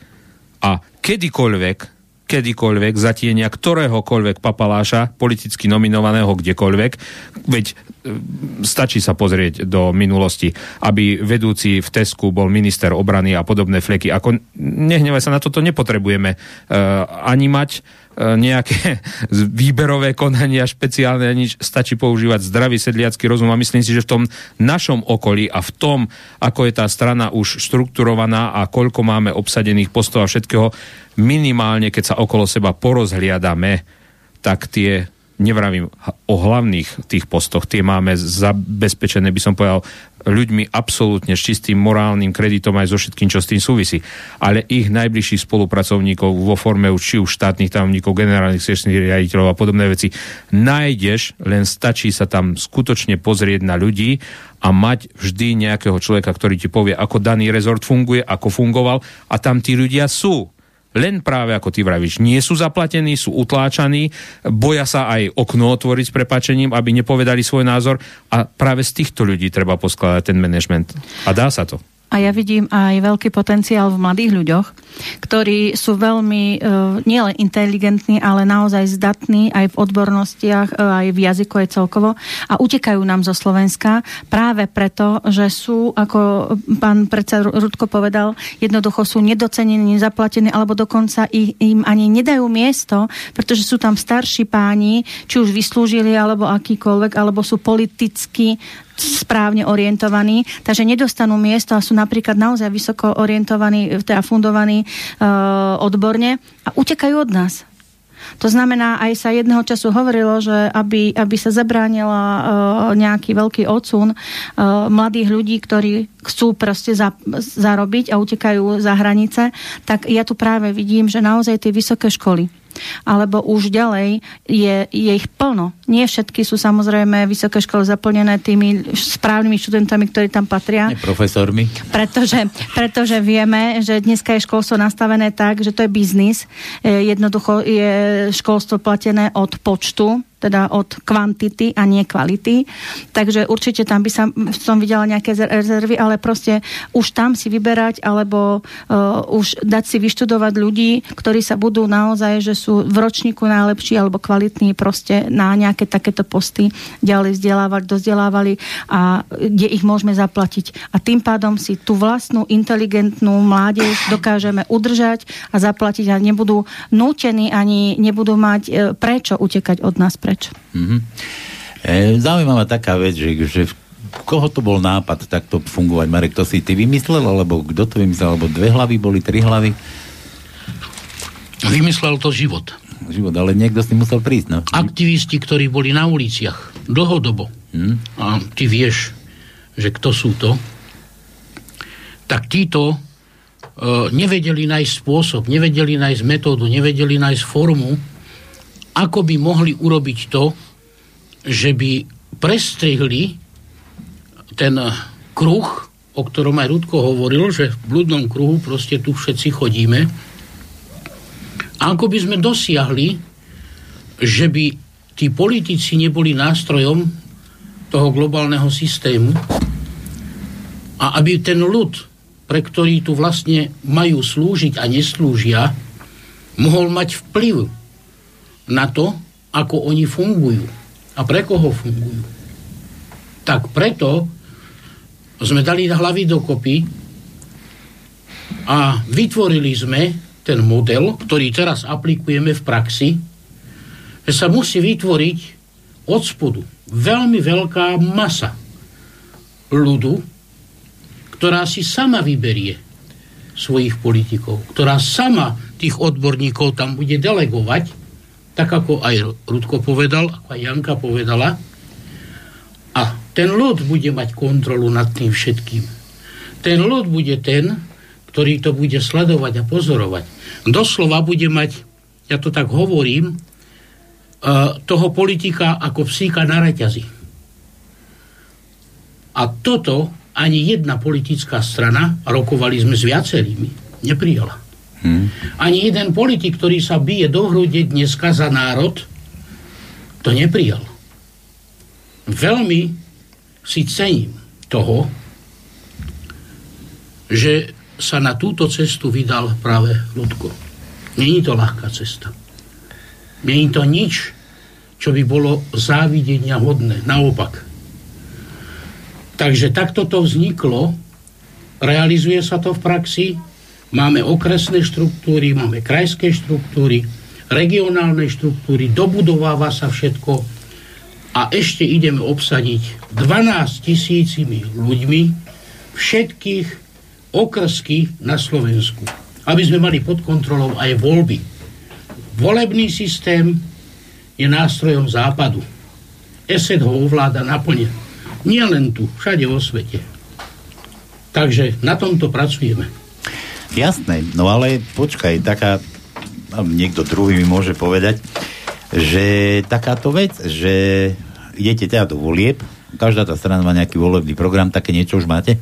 A kedykoľvek kedykoľvek zatienia ktoréhokoľvek papaláša, politicky nominovaného kdekoľvek, veď e, stačí sa pozrieť do minulosti, aby vedúci v Tesku bol minister obrany a podobné fleky. Ako nehnevaj sa na toto, nepotrebujeme uh, ani mať nejaké [laughs] výberové konania špeciálne, nič, stačí používať zdravý sedliacký rozum a myslím si, že v tom našom okolí a v tom, ako je tá strana už štrukturovaná a koľko máme obsadených postov a všetkého, minimálne, keď sa okolo seba porozhliadame, tak tie nevravím o hlavných tých postoch, tie máme zabezpečené, by som povedal, ľuďmi absolútne s čistým morálnym kreditom aj so všetkým, čo s tým súvisí. Ale ich najbližších spolupracovníkov vo forme či už štátnych tajomníkov, generálnych sešných riaditeľov a podobné veci nájdeš, len stačí sa tam skutočne pozrieť na ľudí a mať vždy nejakého človeka, ktorý ti povie, ako daný rezort funguje, ako fungoval a tam tí ľudia sú len práve ako ty vravíš, nie sú zaplatení, sú utláčaní, boja sa aj okno otvoriť s prepačením, aby nepovedali svoj názor a práve z týchto ľudí treba poskladať ten management. A dá sa to. A ja vidím aj veľký potenciál v mladých ľuďoch, ktorí sú veľmi uh, nielen inteligentní, ale naozaj zdatní aj v odbornostiach, uh, aj v jazyku aj celkovo. A utekajú nám zo Slovenska práve preto, že sú, ako pán predseda Rudko povedal, jednoducho sú nedocenení, nezaplatení, alebo dokonca ich, im ani nedajú miesto, pretože sú tam starší páni, či už vyslúžili, alebo akýkoľvek, alebo sú politicky správne orientovaní, takže nedostanú miesto a sú napríklad naozaj vysoko orientovaní, teda fundovaní uh, odborne a utekajú od nás. To znamená, aj sa jedného času hovorilo, že aby, aby sa zabránila uh, nejaký veľký odsun uh, mladých ľudí, ktorí chcú proste za, zarobiť a utekajú za hranice, tak ja tu práve vidím, že naozaj tie vysoké školy, alebo už ďalej je, je ich plno. Nie všetky sú samozrejme vysoké školy zaplnené tými správnymi študentami, ktorí tam patria. Nie profesormi. Pretože, pretože vieme, že dneska je školstvo nastavené tak, že to je biznis. E, jednoducho je školstvo platené od počtu teda od kvantity a nie kvality. Takže určite tam by sa, som videla nejaké rezervy, ale proste už tam si vyberať alebo uh, už dať si vyštudovať ľudí, ktorí sa budú naozaj, že sú v ročníku najlepší alebo kvalitní proste na nejaké takéto posty ďalej vzdelávať, dozdelávali a kde ich môžeme zaplatiť. A tým pádom si tú vlastnú inteligentnú mládež dokážeme udržať a zaplatiť a nebudú nútení ani nebudú mať e, prečo utekať od nás preč preč. Mm-hmm. E, zaujímavá taká vec, že, že koho to bol nápad takto fungovať? Marek, to si ty vymyslel, alebo kto to vymyslel? Alebo dve hlavy boli, tri hlavy? Vymyslel to život. Život, ale niekto si musel prísť, no. Aktivisti, ktorí boli na uliciach dlhodobo, hmm. a ty vieš, že kto sú to, tak títo uh, nevedeli nájsť spôsob, nevedeli nájsť metódu, nevedeli nájsť formu, ako by mohli urobiť to, že by prestrihli ten kruh, o ktorom aj Rudko hovoril, že v blúdnom kruhu proste tu všetci chodíme. A ako by sme dosiahli, že by tí politici neboli nástrojom toho globálneho systému a aby ten ľud, pre ktorý tu vlastne majú slúžiť a neslúžia, mohol mať vplyv na to, ako oni fungujú a pre koho fungujú. Tak preto sme dali hlavy dokopy a vytvorili sme ten model, ktorý teraz aplikujeme v praxi, že sa musí vytvoriť od spodu veľmi veľká masa ľudu, ktorá si sama vyberie svojich politikov, ktorá sama tých odborníkov tam bude delegovať tak ako aj Rudko povedal, ako aj Janka povedala. A ten ľud bude mať kontrolu nad tým všetkým. Ten ľud bude ten, ktorý to bude sledovať a pozorovať. Doslova bude mať, ja to tak hovorím, uh, toho politika ako psíka na reťazi. A toto ani jedna politická strana, rokovali sme s viacerými, neprijala. Hmm. Ani jeden politik, ktorý sa bije do hrude dneska za národ, to neprijal. Veľmi si cením toho, že sa na túto cestu vydal práve Ludko. Není to ľahká cesta. Není to nič, čo by bolo závidenia hodné. Naopak. Takže takto to vzniklo, realizuje sa to v praxi, máme okresné štruktúry, máme krajské štruktúry, regionálne štruktúry, dobudováva sa všetko a ešte ideme obsadiť 12 tisícimi ľuďmi všetkých okrsky na Slovensku. Aby sme mali pod kontrolou aj voľby. Volebný systém je nástrojom západu. ESET ho ovláda naplne. Nie len tu, všade vo svete. Takže na tomto pracujeme. Jasné, no ale počkaj, taká, niekto druhý mi môže povedať, že takáto vec, že idete teda do volieb, každá tá strana má nejaký volebný program, také niečo už máte?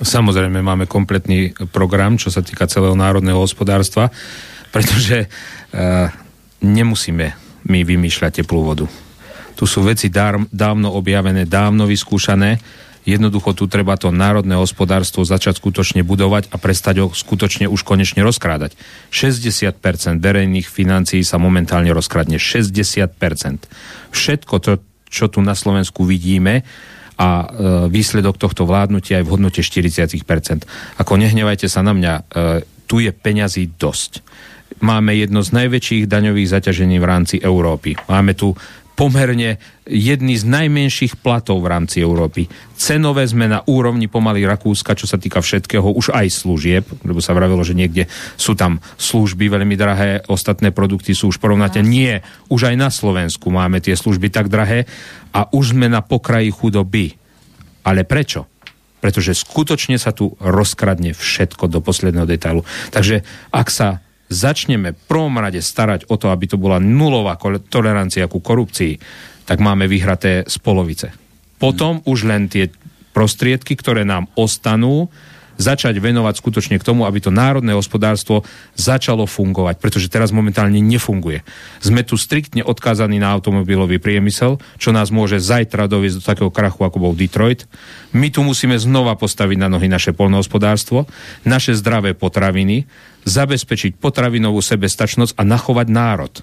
Samozrejme máme kompletný program, čo sa týka celého národného hospodárstva, pretože uh, nemusíme my vymýšľať teplú vodu. Tu sú veci dávno objavené, dávno vyskúšané. Jednoducho tu treba to národné hospodárstvo začať skutočne budovať a prestať ho skutočne už konečne rozkrádať. 60% verejných financií sa momentálne rozkradne. 60%. Všetko to, čo tu na Slovensku vidíme, a e, výsledok tohto vládnutia je v hodnote 40%. Ako nehnevajte sa na mňa, e, tu je peňazí dosť. Máme jedno z najväčších daňových zaťažení v rámci Európy. Máme tu pomerne jedný z najmenších platov v rámci Európy. Cenové sme na úrovni pomaly Rakúska, čo sa týka všetkého, už aj služieb, lebo sa vravilo, že niekde sú tam služby veľmi drahé, ostatné produkty sú už porovnateľné. Nie, už aj na Slovensku máme tie služby tak drahé a už sme na pokraji chudoby. Ale prečo? Pretože skutočne sa tu rozkradne všetko do posledného detailu. Takže ak sa začneme v prvom rade starať o to, aby to bola nulová tolerancia ku korupcii, tak máme vyhraté z polovice. Potom už len tie prostriedky, ktoré nám ostanú, začať venovať skutočne k tomu, aby to národné hospodárstvo začalo fungovať, pretože teraz momentálne nefunguje. Sme tu striktne odkázaní na automobilový priemysel, čo nás môže zajtra doviesť do takého krachu, ako bol Detroit. My tu musíme znova postaviť na nohy naše polnohospodárstvo, naše zdravé potraviny, zabezpečiť potravinovú sebestačnosť a nachovať národ.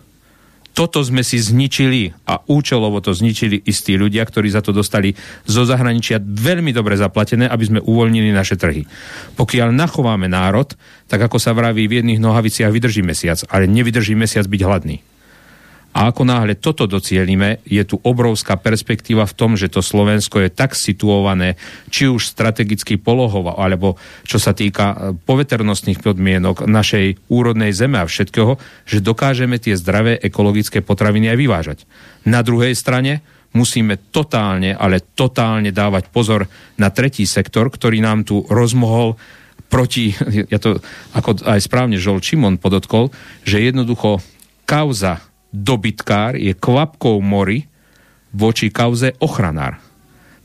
Toto sme si zničili a účelovo to zničili istí ľudia, ktorí za to dostali zo zahraničia veľmi dobre zaplatené, aby sme uvoľnili naše trhy. Pokiaľ nachováme národ, tak ako sa vraví v jedných nohaviciach vydrží mesiac, ale nevydrží mesiac byť hladný. A ako náhle toto docielime, je tu obrovská perspektíva v tom, že to Slovensko je tak situované, či už strategicky polohovo, alebo čo sa týka e, poveternostných podmienok našej úrodnej zeme a všetkého, že dokážeme tie zdravé ekologické potraviny aj vyvážať. Na druhej strane musíme totálne, ale totálne dávať pozor na tretí sektor, ktorý nám tu rozmohol proti, [laughs] ja to ako aj správne Žol Čimon podotkol, že jednoducho kauza dobytkár je kvapkou mori voči kauze ochranár.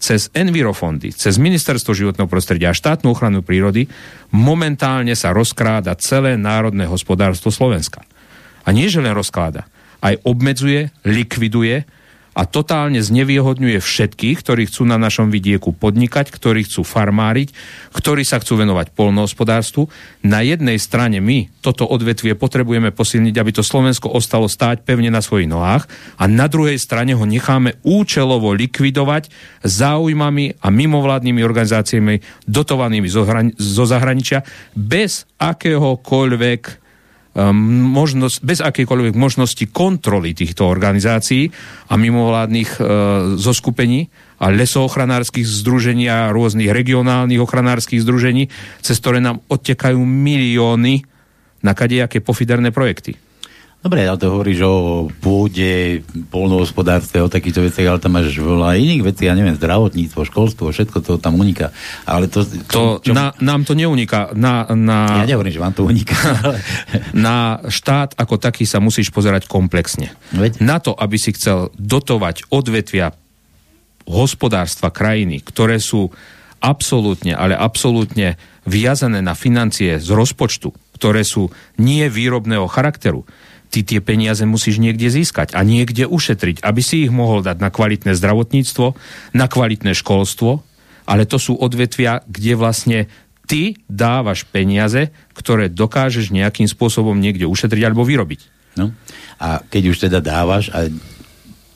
Cez envirofondy, cez Ministerstvo životného prostredia a štátnu ochranu prírody momentálne sa rozkráda celé národné hospodárstvo Slovenska. A nie, že len rozkláda, aj obmedzuje, likviduje a totálne znevýhodňuje všetkých, ktorí chcú na našom vidieku podnikať, ktorí chcú farmáriť, ktorí sa chcú venovať polnohospodárstvu. Na jednej strane my toto odvetvie potrebujeme posilniť, aby to Slovensko ostalo stáť pevne na svojich nohách a na druhej strane ho necháme účelovo likvidovať záujmami a mimovládnymi organizáciami dotovanými zo zahraničia bez akéhokoľvek možnosť, bez akejkoľvek možnosti kontroly týchto organizácií a mimovládnych e, zoskupení a lesoochranárskych združení a rôznych regionálnych ochranárskych združení, cez ktoré nám odtekajú milióny na kadejaké pofiderné projekty. Dobre, ale to hovoríš o pôde, polnohospodárstve, o takýchto veciach, ale tam máš veľa iných vecí, ja neviem, zdravotníctvo, školstvo, všetko to tam uniká. Ale to, to čo... na, nám to neuniká. Na, na... Ja nehovorím, že vám to uniká. [laughs] Ale... na štát ako taký sa musíš pozerať komplexne. Veď? Na to, aby si chcel dotovať odvetvia hospodárstva krajiny, ktoré sú absolútne, ale absolútne viazané na financie z rozpočtu, ktoré sú nie výrobného charakteru, ty tie peniaze musíš niekde získať a niekde ušetriť, aby si ich mohol dať na kvalitné zdravotníctvo, na kvalitné školstvo, ale to sú odvetvia, kde vlastne ty dávaš peniaze, ktoré dokážeš nejakým spôsobom niekde ušetriť alebo vyrobiť. No. A keď už teda dávaš a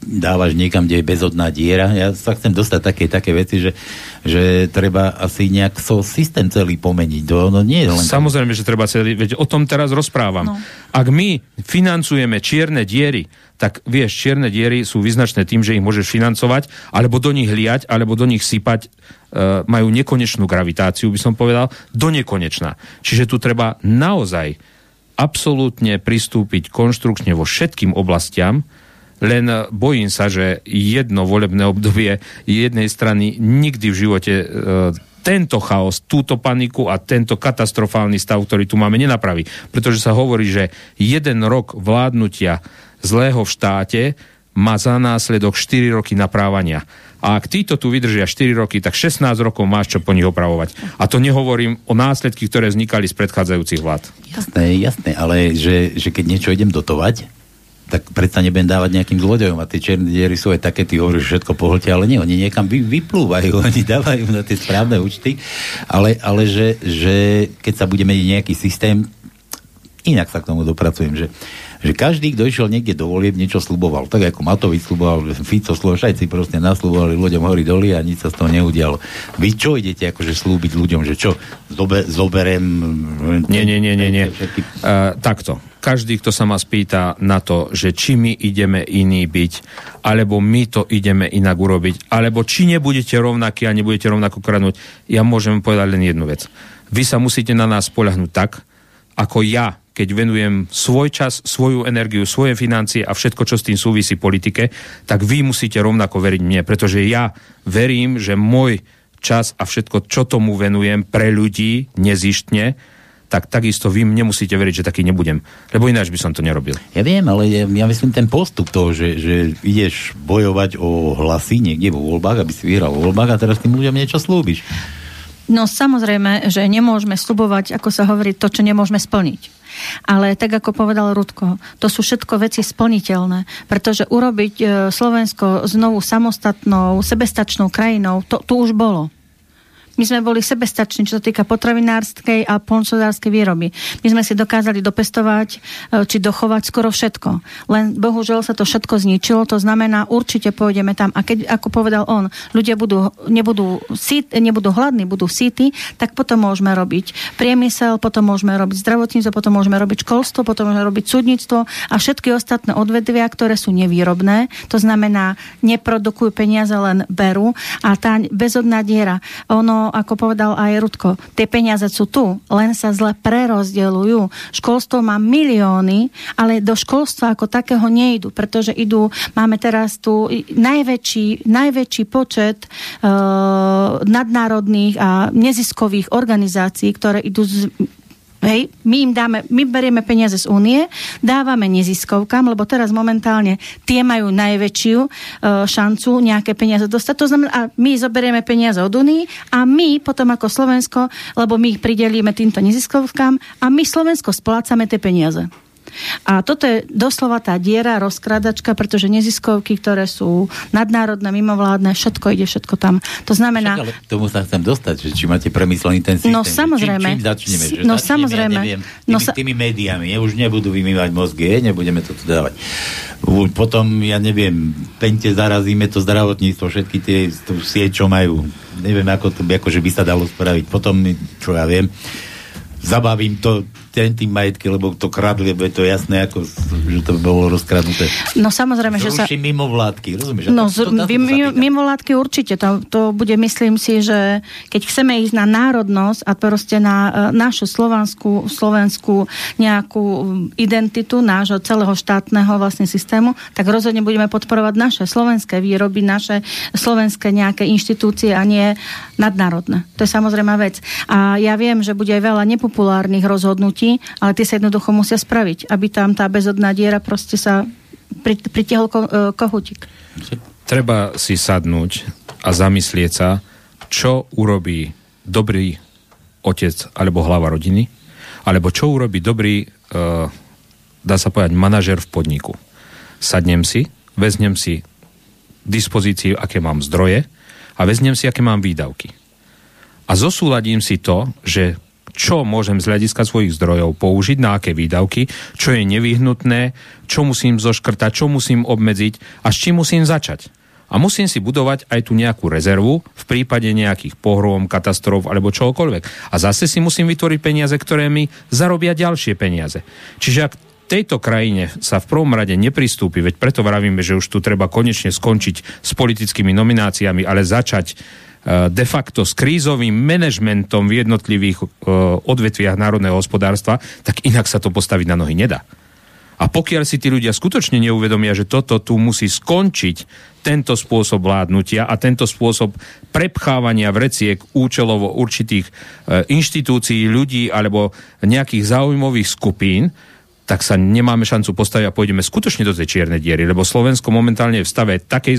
dávaš niekam, kde je bezodná diera. Ja sa chcem dostať také, také veci, že, že treba asi nejak so systém celý pomeniť. To, no nie je len... Samozrejme, že treba celý... Veď o tom teraz rozprávam. No. Ak my financujeme čierne diery, tak vieš, čierne diery sú vyznačné tým, že ich môžeš financovať, alebo do nich liať, alebo do nich sypať, e, majú nekonečnú gravitáciu, by som povedal, do nekonečná. Čiže tu treba naozaj absolútne pristúpiť konštrukčne vo všetkým oblastiam, len bojím sa, že jedno volebné obdobie jednej strany nikdy v živote e, tento chaos, túto paniku a tento katastrofálny stav, ktorý tu máme, nenapraví. Pretože sa hovorí, že jeden rok vládnutia zlého v štáte má za následok 4 roky naprávania. A ak títo tu vydržia 4 roky, tak 16 rokov máš čo po nich opravovať. A to nehovorím o následky, ktoré vznikali z predchádzajúcich vlád. Jasné, jasné, ale že, že keď niečo idem dotovať, tak predsa nebudem dávať nejakým zlodejom. A tie čierne diery sú aj také, ty hovoríš, všetko pohltia, ale nie, oni niekam vy, vyplúvajú, [laughs] oni dávajú na tie správne účty, ale, ale že, že keď sa budeme mať nejaký systém, inak sa k tomu dopracujem, že, že každý, kto išiel niekde do volieb, niečo sluboval. Tak ako Matovič sluboval, Fico, Slošajci proste nasľubovali ľuďom hory doli a nič sa z toho neudialo. Vy čo idete akože slúbiť ľuďom, že čo, zobe, zoberem... Nie, nie, nie, nie, nie. Uh, takto každý, kto sa ma spýta na to, že či my ideme iný byť, alebo my to ideme inak urobiť, alebo či nebudete rovnakí a nebudete rovnako kradnúť, ja môžem povedať len jednu vec. Vy sa musíte na nás poľahnúť tak, ako ja, keď venujem svoj čas, svoju energiu, svoje financie a všetko, čo s tým súvisí politike, tak vy musíte rovnako veriť mne, pretože ja verím, že môj čas a všetko, čo tomu venujem pre ľudí nezištne, tak takisto vy nemusíte veriť, že taký nebudem. Lebo ináč by som to nerobil. Ja viem, ale ja, ja myslím ten postup toho, že, že ideš bojovať o hlasy niekde vo voľbách, aby si vyhral vo voľbách a teraz tým ľuďom niečo slúbiš. No samozrejme, že nemôžeme slubovať, ako sa hovorí, to, čo nemôžeme splniť. Ale tak, ako povedal Rudko, to sú všetko veci splniteľné, pretože urobiť e, Slovensko znovu samostatnou, sebestačnou krajinou, to, to už bolo. My sme boli sebestační, čo sa týka potravinárskej a polnospodárskej výroby. My sme si dokázali dopestovať e, či dochovať skoro všetko. Len bohužiaľ sa to všetko zničilo, to znamená, určite pôjdeme tam. A keď, ako povedal on, ľudia budú, nebudú, sit, nebudú hladní, budú síty, tak potom môžeme robiť priemysel, potom môžeme robiť zdravotníctvo, potom môžeme robiť školstvo, potom môžeme robiť súdnictvo a všetky ostatné odvedvia, ktoré sú nevýrobné, to znamená, neprodukujú peniaze, len berú a tá bezodná diera, ono ako povedal aj Rudko, tie peniaze sú tu, len sa zle prerozdeľujú. Školstvo má milióny, ale do školstva ako takého nejdu, pretože idú, máme teraz tu najväčší, najväčší počet uh, nadnárodných a neziskových organizácií, ktoré idú z Hej, my im dáme, my berieme peniaze z únie, dávame neziskovkám, lebo teraz momentálne tie majú najväčšiu e, šancu nejaké peniaze dostať. To znamená, a my zoberieme peniaze od únie a my potom ako Slovensko, lebo my ich pridelíme týmto neziskovkám a my Slovensko splácame tie peniaze. A toto je doslova tá diera, rozkradačka, pretože neziskovky, ktoré sú nadnárodné, mimovládne, všetko ide, všetko tam. To znamená... Však, ale k tomu sa chcem dostať, že či máte premyslený ten systém. No samozrejme. Čím, čím začneme? Že no začneme, samozrejme. Ja neviem, tými, no, sa... tými médiami. Ja už nebudú vymývať mozgy, nebudeme to tu dávať. Potom, ja neviem, pente zarazíme to zdravotníctvo, všetky tie sieť, čo majú. Neviem, ako to akože by sa dalo spraviť. Potom, čo ja viem, zabavím to tým majetky, lebo to kradli, lebo je to jasné, ako, že to bolo rozkradnuté. No samozrejme, že sa... mimo vládky, rozumieš? No, z, mimo vládky určite. To, to bude, myslím si, že keď chceme ísť na národnosť a proste na uh, našu slovanskú, slovenskú nejakú identitu nášho celého štátneho vlastne systému, tak rozhodne budeme podporovať naše slovenské výroby, naše slovenské nejaké inštitúcie a nie nadnárodné. To je samozrejme vec. A ja viem, že bude aj veľa nepopulárnych rozhodnutí, deti, ale tie sa jednoducho musia spraviť, aby tam tá bezodná diera proste sa pritiahol ko, e, kohutík. Treba si sadnúť a zamyslieť sa, čo urobí dobrý otec alebo hlava rodiny, alebo čo urobí dobrý, uh, dá sa povedať, manažer v podniku. Sadnem si, veznem si dispozíciu, aké mám zdroje a veznem si, aké mám výdavky. a zosúladím si to, že čo môžem z hľadiska svojich zdrojov použiť, na aké výdavky, čo je nevyhnutné, čo musím zoškrtať, čo musím obmedziť a s čím musím začať. A musím si budovať aj tu nejakú rezervu v prípade nejakých pohrôm, katastrof alebo čokoľvek. A zase si musím vytvoriť peniaze, ktoré mi zarobia ďalšie peniaze. Čiže ak tejto krajine sa v prvom rade nepristúpi, veď preto vravíme, že už tu treba konečne skončiť s politickými nomináciami, ale začať de facto s krízovým manažmentom v jednotlivých uh, odvetviach národného hospodárstva, tak inak sa to postaviť na nohy nedá. A pokiaľ si tí ľudia skutočne neuvedomia, že toto tu musí skončiť, tento spôsob vládnutia a tento spôsob prepchávania vreciek účelovo určitých e, inštitúcií, ľudí alebo nejakých záujmových skupín, tak sa nemáme šancu postaviť a pôjdeme skutočne do tej čiernej diery, lebo Slovensko momentálne je v stave takej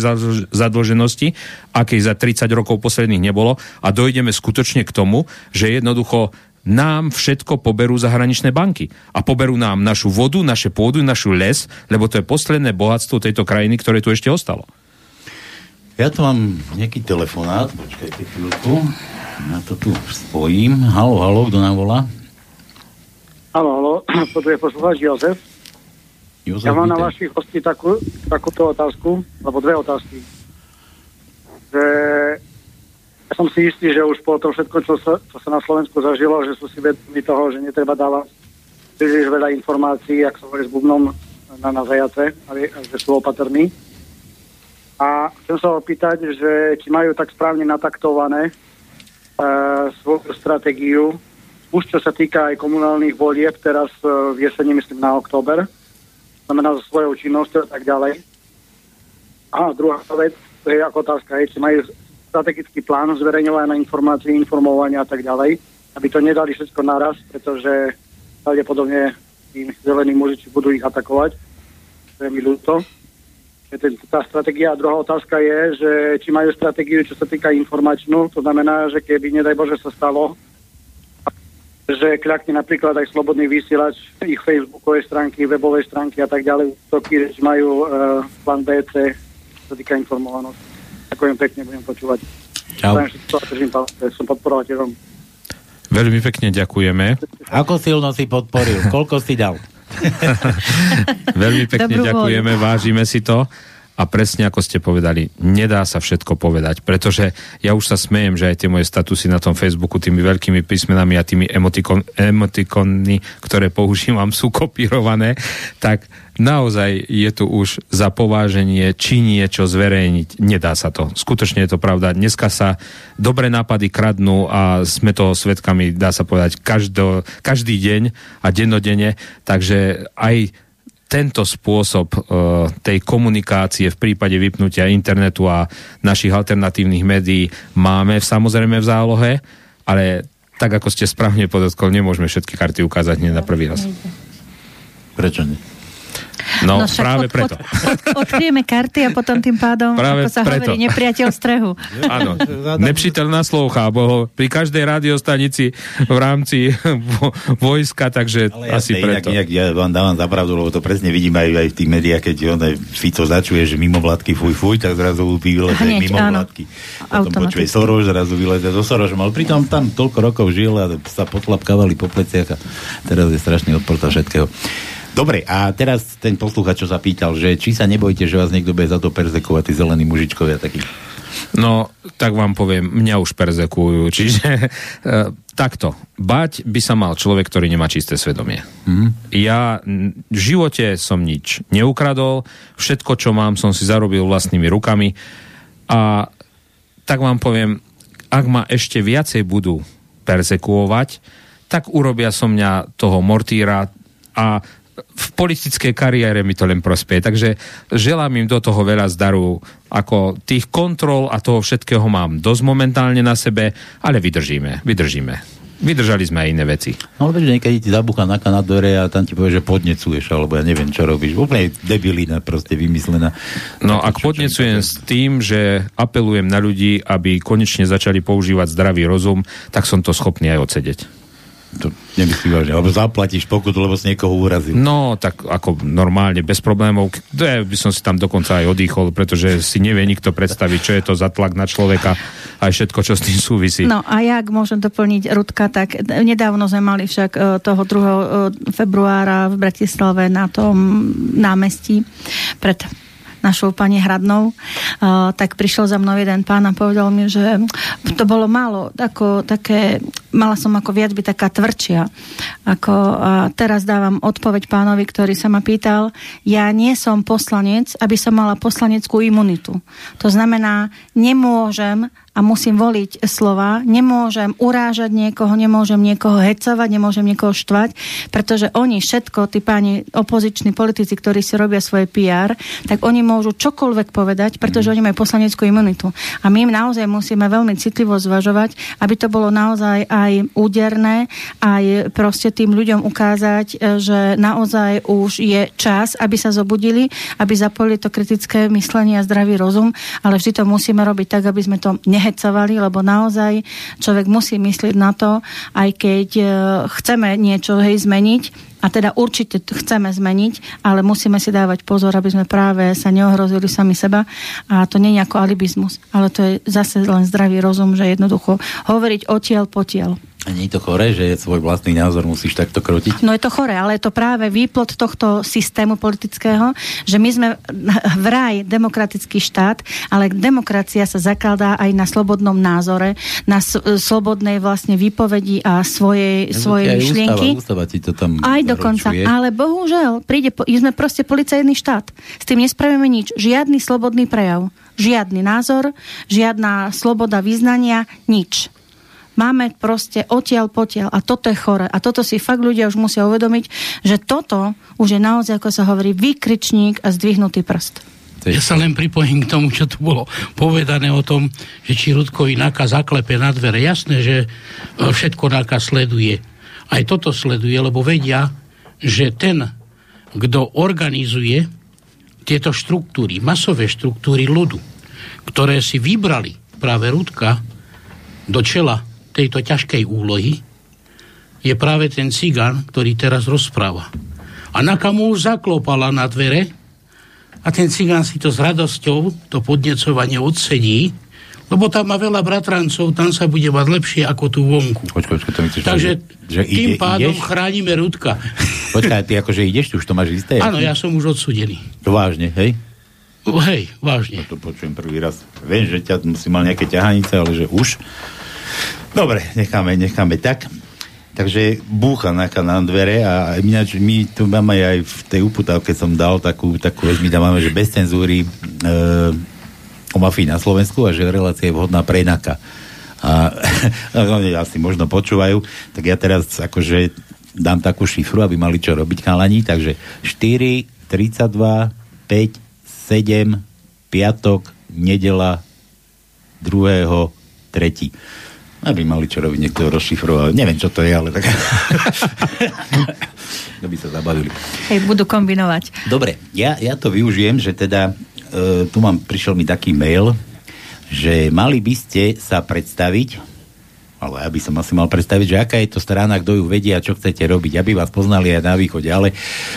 zadlženosti, akej za 30 rokov posledných nebolo a dojdeme skutočne k tomu, že jednoducho nám všetko poberú zahraničné banky. A poberú nám našu vodu, naše pôdu, našu les, lebo to je posledné bohatstvo tejto krajiny, ktoré tu ešte ostalo. Ja tu mám nejaký telefonát, počkajte chvíľku. Ja to tu spojím. Halo, halo, kto nám volá? Halo, halo, je poslúvač Jozef. Jozef Ja mám na vašich hostí takú, takúto otázku, alebo dve otázky. Že ja som si istý, že už po tom všetko, čo sa, čo sa na Slovensku zažilo, že sú si vedomi toho, že netreba dávať príliš veľa informácií, ak sa hovorí s bubnom na, na zajace, ale že sú opatrní. A chcem sa opýtať, že či majú tak správne nataktované uh, svoju stratégiu, už čo sa týka aj komunálnych volieb, teraz uh, v jeseni, myslím, na október, znamená so svojou činnosťou a tak ďalej. A druhá vec, to je ako otázka, je, či majú strategický plán zverejňovania informácií, informovania a tak ďalej, aby to nedali všetko naraz, pretože pravdepodobne tí zelení mužiči budú ich atakovať. To je mi ľúto. Tá stratégia. A druhá otázka je, že či majú stratégiu, čo sa týka informačnú, to znamená, že keby, nedaj Bože, sa stalo, že kľakne napríklad aj slobodný vysielač, ich facebookovej stránky, webovej stránky a tak ďalej, útoky, že majú uh, plán BC, čo sa týka informovanosti. Ďakujem pekne, budem počúvať. Čau. Som podporovateľom. Veľmi pekne ďakujeme. Ako silno si podporil? Koľko si dal? [laughs] Veľmi pekne Dobrú ďakujeme, vážime si to. A presne ako ste povedali, nedá sa všetko povedať, pretože ja už sa smejem, že aj tie moje statusy na tom Facebooku tými veľkými písmenami a tými emotikon, emotikony, ktoré používam, [laughs] sú kopírované, tak naozaj je tu už za pováženie, či niečo zverejniť. Nedá sa to. Skutočne je to pravda. Dneska sa dobré nápady kradnú a sme toho svetkami, dá sa povedať, každo, každý deň a dennodenne. Takže aj tento spôsob uh, tej komunikácie v prípade vypnutia internetu a našich alternatívnych médií máme v, samozrejme v zálohe, ale tak ako ste správne podotkol, nemôžeme všetky karty ukázať hneď na prvý raz. Prečo nie? No, však práve od, preto. Od, od, odkryjeme karty a potom tým pádom, Práve ako sa preto. hovorí, nepriateľ strehu. Áno, [laughs] nepřítel naslouchá, bo pri každej radiostanici v rámci vo, vojska, takže Ale asi jasne, preto. Inak, inak ja vám dávam za pravdu, lebo to presne vidím aj, aj v tých médiách, keď on aj Fico začuje, že mimo vládky fuj fuj, tak zrazu vyleze Hneď, mimo áno. vládky. Potom počuje. Soros, zrazu vyleze zo Sorošom, ale pritom tam toľko rokov žil a sa potlapkávali po pleciach a teraz je strašný odpor všetkého. Dobre, a teraz ten poslúchač, čo sa pýtal, že či sa nebojte, že vás niekto bude za to perzekovať, tí zelení mužičkovia takí. No, tak vám poviem, mňa už perzekujú, čiže [laughs] e, takto. Bať by sa mal človek, ktorý nemá čisté svedomie. Mm. Ja v živote som nič neukradol, všetko, čo mám, som si zarobil vlastnými rukami a tak vám poviem, ak ma ešte viacej budú persekuovať, tak urobia som mňa toho mortíra a v politickej kariére mi to len prospeje. Takže želám im do toho veľa zdaru. Ako tých kontrol a toho všetkého mám dosť momentálne na sebe, ale vydržíme, vydržíme. Vydržali sme aj iné veci. No ale vieš, niekedy ti zabúcha na na dvere a tam ti povie, že podnecuješ, alebo ja neviem, čo robíš. Úplne debilina proste vymyslená. No ak podnecujem s tým, že apelujem na ľudí, aby konečne začali používať zdravý rozum, tak som to schopný aj odsedeť. To nemyslím vážne. Alebo zaplatíš pokutu, lebo si niekoho urazil. No, tak ako normálne, bez problémov. Ja by som si tam dokonca aj odýchol, pretože si nevie nikto predstaviť, čo je to za tlak na človeka. aj všetko, čo s tým súvisí. No a jak môžem doplniť, Rudka, tak nedávno sme mali však e, toho 2. februára v Bratislave na tom námestí pred našou pani Hradnou, uh, tak prišiel za mnou jeden pán a povedal mi, že to bolo málo, ako také, mala som ako viac byť taká tvrdšia. Ako, a teraz dávam odpoveď pánovi, ktorý sa ma pýtal, ja nie som poslanec, aby som mala poslaneckú imunitu. To znamená, nemôžem a musím voliť slova. Nemôžem urážať niekoho, nemôžem niekoho hecovať, nemôžem niekoho štvať, pretože oni všetko, tí páni opoziční politici, ktorí si robia svoje PR, tak oni môžu čokoľvek povedať, pretože mm. oni majú poslaneckú imunitu. A my im naozaj musíme veľmi citlivo zvažovať, aby to bolo naozaj aj úderné, aj proste tým ľuďom ukázať, e, že naozaj už je čas, aby sa zobudili, aby zapojili to kritické myslenie a zdravý rozum, ale vždy to musíme robiť tak, aby sme to nehecovali lebo naozaj človek musí myslieť na to, aj keď e, chceme niečo hej zmeniť, a teda určite chceme zmeniť, ale musíme si dávať pozor, aby sme práve sa neohrozili sami seba. A to nie je ako alibizmus, ale to je zase len zdravý rozum, že jednoducho hovoriť tiel po tiel. A nie je to chore, že svoj vlastný názor musíš takto krotiť? No je to chore, ale je to práve výplod tohto systému politického, že my sme vraj demokratický štát, ale demokracia sa zakladá aj na slobodnom názore, na slobodnej vlastne výpovedi a svojej, ja, svojej myšlienky. Ústava, ústava ti to tam aj dokonca, ale bohužiaľ, príde, sme proste policajný štát. S tým nespravíme nič. Žiadny slobodný prejav, žiadny názor, žiadna sloboda vyznania, nič. Máme proste odtiaľ potiaľ a toto je chore. A toto si fakt ľudia už musia uvedomiť, že toto už je naozaj, ako sa hovorí, výkričník a zdvihnutý prst. Ja sa len pripojím k tomu, čo tu bolo povedané o tom, že či Rudkovi Naka zaklepe na dvere. Jasné, že e, všetko Naka sleduje. Aj toto sleduje, lebo vedia, že ten, kto organizuje tieto štruktúry, masové štruktúry ľudu, ktoré si vybrali práve Rudka do čela tejto ťažkej úlohy je práve ten cigán, ktorý teraz rozpráva. A Nakamu už zaklopala na dvere a ten cigán si to s radosťou, to podnecovanie odsedí, lebo tam má veľa bratrancov, tam sa bude mať lepšie ako tu vonku. Počkaj, počkaj, to myslíš, Takže že, že tým ide, pádom ideš? chránime Rudka. Počkaj, ty akože ideš, ty už to máš isté? Áno, ja som už odsudený. To vážne, hej? Hej, vážne. No to počujem prvý raz. Viem, že ťa musí mal nejaké ťahanice, ale že už. Dobre, necháme, necháme tak. Takže búcha na, na dvere a ináč my tu máme aj v tej uputávke som dal takú, takú vec, my tam máme, že bez cenzúry e, o mafii na Slovensku a že relácia je vhodná pre Naka. A [laughs] no, asi možno počúvajú, tak ja teraz akože dám takú šifru, aby mali čo robiť chalani, takže 4, 32, 5, 7, piatok, nedela, 2. 3 aby mali čo robiť, niekto rozšifroval. Neviem, čo to je, ale tak... [laughs] to by sa zabavili. Hej, budú kombinovať. Dobre, ja, ja to využijem, že teda e, tu mám, prišiel mi taký mail, že mali by ste sa predstaviť, ale ja by som asi mal predstaviť, že aká je to strana, kto ju vedia, čo chcete robiť, aby vás poznali aj na východe, ale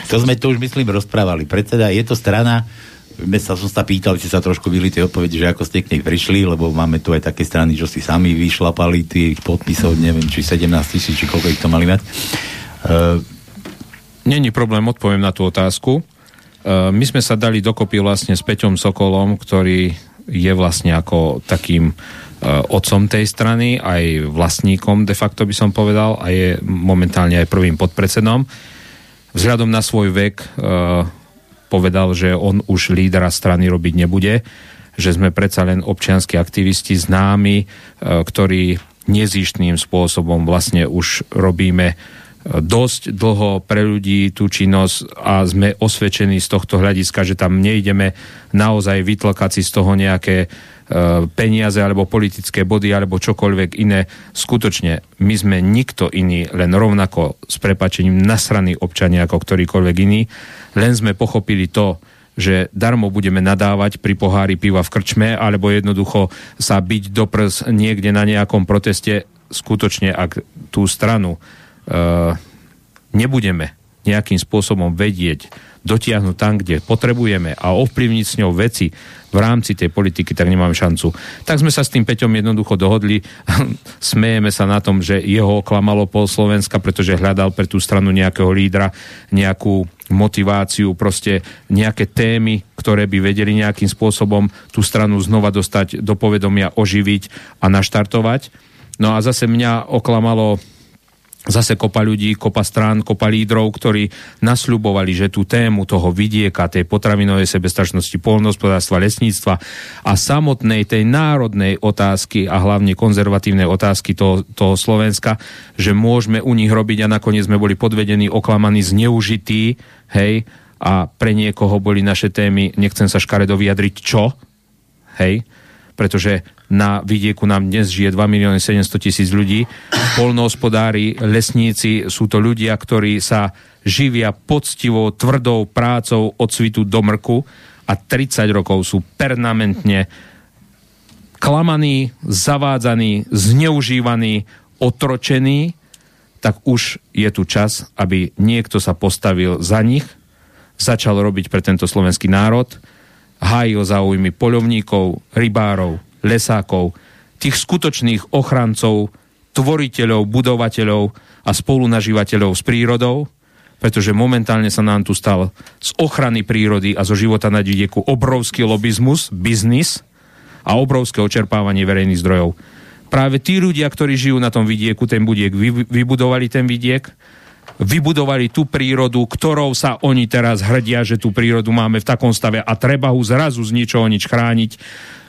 to sme tu už, myslím, rozprávali. Predseda, je to strana, sa som sa pýtal, či sa trošku vyli tie odpovede, že ako ste k nej prišli, lebo máme tu aj také strany, čo si sami vyšlapali tých podpisov, neviem, či 17 tisíc, či koľko ich to mali mať. Uh, Není problém, odpoviem na tú otázku. Uh, my sme sa dali dokopy vlastne s Peťom Sokolom, ktorý je vlastne ako takým uh, otcom tej strany, aj vlastníkom de facto by som povedal, a je momentálne aj prvým podpredsedom. Vzhľadom na svoj vek uh, povedal, že on už lídra strany robiť nebude, že sme predsa len občianskí aktivisti známi, e, ktorí nezištným spôsobom vlastne už robíme dosť dlho pre ľudí tú činnosť a sme osvedčení z tohto hľadiska, že tam nejdeme naozaj vytlkať si z toho nejaké E, peniaze alebo politické body alebo čokoľvek iné. Skutočne, my sme nikto iný, len rovnako s prepačením nasraní občania ako ktorýkoľvek iný. Len sme pochopili to, že darmo budeme nadávať pri pohári piva v krčme alebo jednoducho sa byť do prs niekde na nejakom proteste. Skutočne, ak tú stranu nebudeme nejakým spôsobom vedieť, dotiahnuť tam, kde potrebujeme a ovplyvniť s ňou veci v rámci tej politiky, tak nemáme šancu. Tak sme sa s tým Peťom jednoducho dohodli. [laughs] Smejeme sa na tom, že jeho oklamalo pol Slovenska, pretože hľadal pre tú stranu nejakého lídra, nejakú motiváciu, proste nejaké témy, ktoré by vedeli nejakým spôsobom tú stranu znova dostať do povedomia, oživiť a naštartovať. No a zase mňa oklamalo zase kopa ľudí, kopa strán, kopa lídrov, ktorí nasľubovali, že tú tému toho vidieka, tej potravinovej sebestačnosti, polnohospodárstva, lesníctva a samotnej tej národnej otázky a hlavne konzervatívnej otázky toho, toho Slovenska, že môžeme u nich robiť a nakoniec sme boli podvedení, oklamaní, zneužití, hej, a pre niekoho boli naše témy, nechcem sa škaredo vyjadriť, čo, hej, pretože na vidieku nám dnes žije 2 milióny 700 tisíc ľudí. Polnohospodári, lesníci sú to ľudia, ktorí sa živia poctivou, tvrdou prácou od svitu do mrku a 30 rokov sú permanentne klamaní, zavádzaní, zneužívaní, otročení, tak už je tu čas, aby niekto sa postavil za nich, začal robiť pre tento slovenský národ hájil záujmy poľovníkov, rybárov, lesákov, tých skutočných ochrancov, tvoriteľov, budovateľov a spolunažívateľov s prírodou, pretože momentálne sa nám tu stal z ochrany prírody a zo života na vidieku obrovský lobizmus, biznis a obrovské očerpávanie verejných zdrojov. Práve tí ľudia, ktorí žijú na tom vidieku, ten budiek vybudovali ten vidiek, vybudovali tú prírodu, ktorou sa oni teraz hrdia, že tú prírodu máme v takom stave a treba ho zrazu z ničoho nič chrániť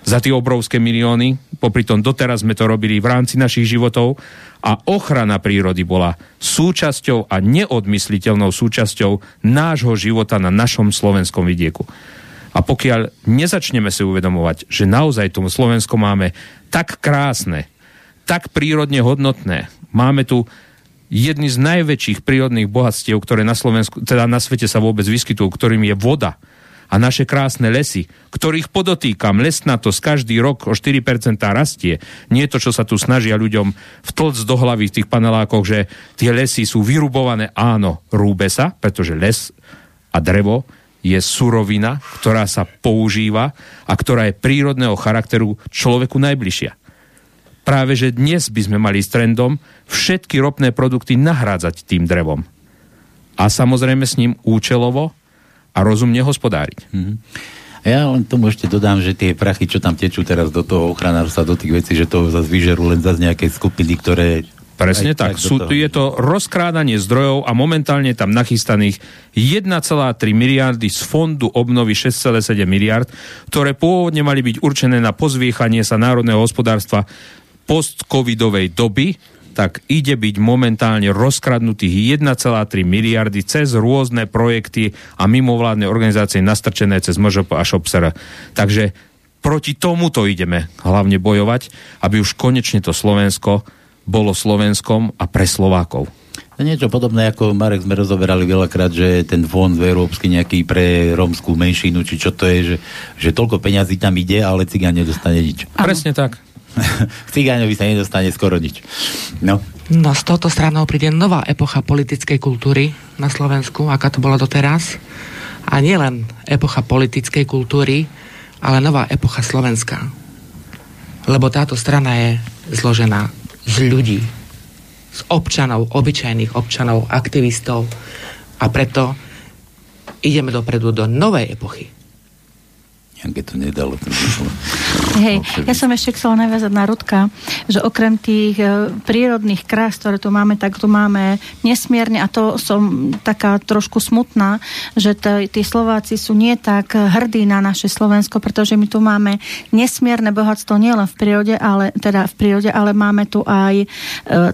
za tie obrovské milióny. Popri tom doteraz sme to robili v rámci našich životov a ochrana prírody bola súčasťou a neodmysliteľnou súčasťou nášho života na našom slovenskom vidieku. A pokiaľ nezačneme si uvedomovať, že naozaj tomu Slovensko máme tak krásne, tak prírodne hodnotné, máme tu jedny z najväčších prírodných bohatstiev, ktoré na Slovensku, teda na svete sa vôbec vyskytujú, ktorým je voda a naše krásne lesy, ktorých podotýkam, lesnatosť každý rok o 4% rastie. Nie to, čo sa tu snažia ľuďom vtlc do hlavy v tých panelákoch, že tie lesy sú vyrubované. Áno, rúbe sa, pretože les a drevo je surovina, ktorá sa používa a ktorá je prírodného charakteru človeku najbližšia práve že dnes by sme mali s trendom všetky ropné produkty nahrádzať tým drevom. A samozrejme s ním účelovo a rozumne hospodáriť. Mm-hmm. Ja len tomu ešte dodám, že tie prachy, čo tam tečú teraz do toho ochranárstva, do tých vecí, že to zase vyžerú len zase nejaké skupiny, ktoré Presne tak. tak Sú, je to rozkrádanie zdrojov a momentálne tam nachystaných 1,3 miliardy z fondu obnovy 6,7 miliard, ktoré pôvodne mali byť určené na pozviechanie sa národného hospodárstva post-covidovej doby, tak ide byť momentálne rozkradnutých 1,3 miliardy cez rôzne projekty a mimovládne organizácie nastrčené cez MŽP a Shopsera. Takže proti tomuto ideme hlavne bojovať, aby už konečne to Slovensko bolo Slovenskom a pre Slovákov. Niečo podobné, ako Marek sme rozoberali veľakrát, že ten fond európsky nejaký pre rómskú menšinu, či čo to je, že, že toľko peňazí tam ide, ale cigán nedostane nič. Presne tak. [laughs] Cigáňovi sa nedostane skoro nič. No. No s touto stranou príde nová epocha politickej kultúry na Slovensku, aká to bola doteraz. A nielen epocha politickej kultúry, ale nová epocha Slovenska. Lebo táto strana je zložená z ľudí, z občanov, obyčajných občanov, aktivistov a preto ideme dopredu do novej epochy Janke to nedalo. Ten Hej, ja som ešte chcela naviazať na Rudka, že okrem tých e, prírodných krás, ktoré tu máme, tak tu máme nesmierne, a to som taká trošku smutná, že tí Slováci sú nie tak hrdí na naše Slovensko, pretože my tu máme nesmierne bohatstvo nielen v prírode, ale, teda v prírode, ale máme tu aj e,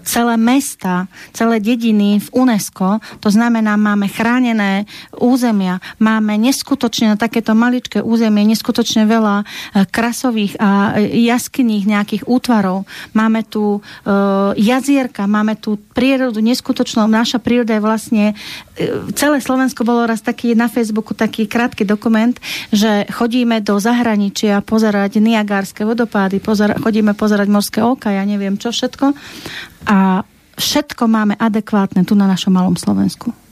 celé mesta, celé dediny v UNESCO, to znamená, máme chránené územia, máme neskutočne na takéto maličké územie neskutočne veľa e, krasových a e, jaskyných nejakých útvarov. Máme tu e, jazierka, máme tu prírodu neskutočnú. Naša príroda je vlastne... E, celé Slovensko bolo raz taký na Facebooku taký krátky dokument, že chodíme do zahraničia pozerať Niagárske vodopády, pozera, chodíme pozerať morské oka, ja neviem čo všetko. A všetko máme adekvátne tu na našom malom Slovensku.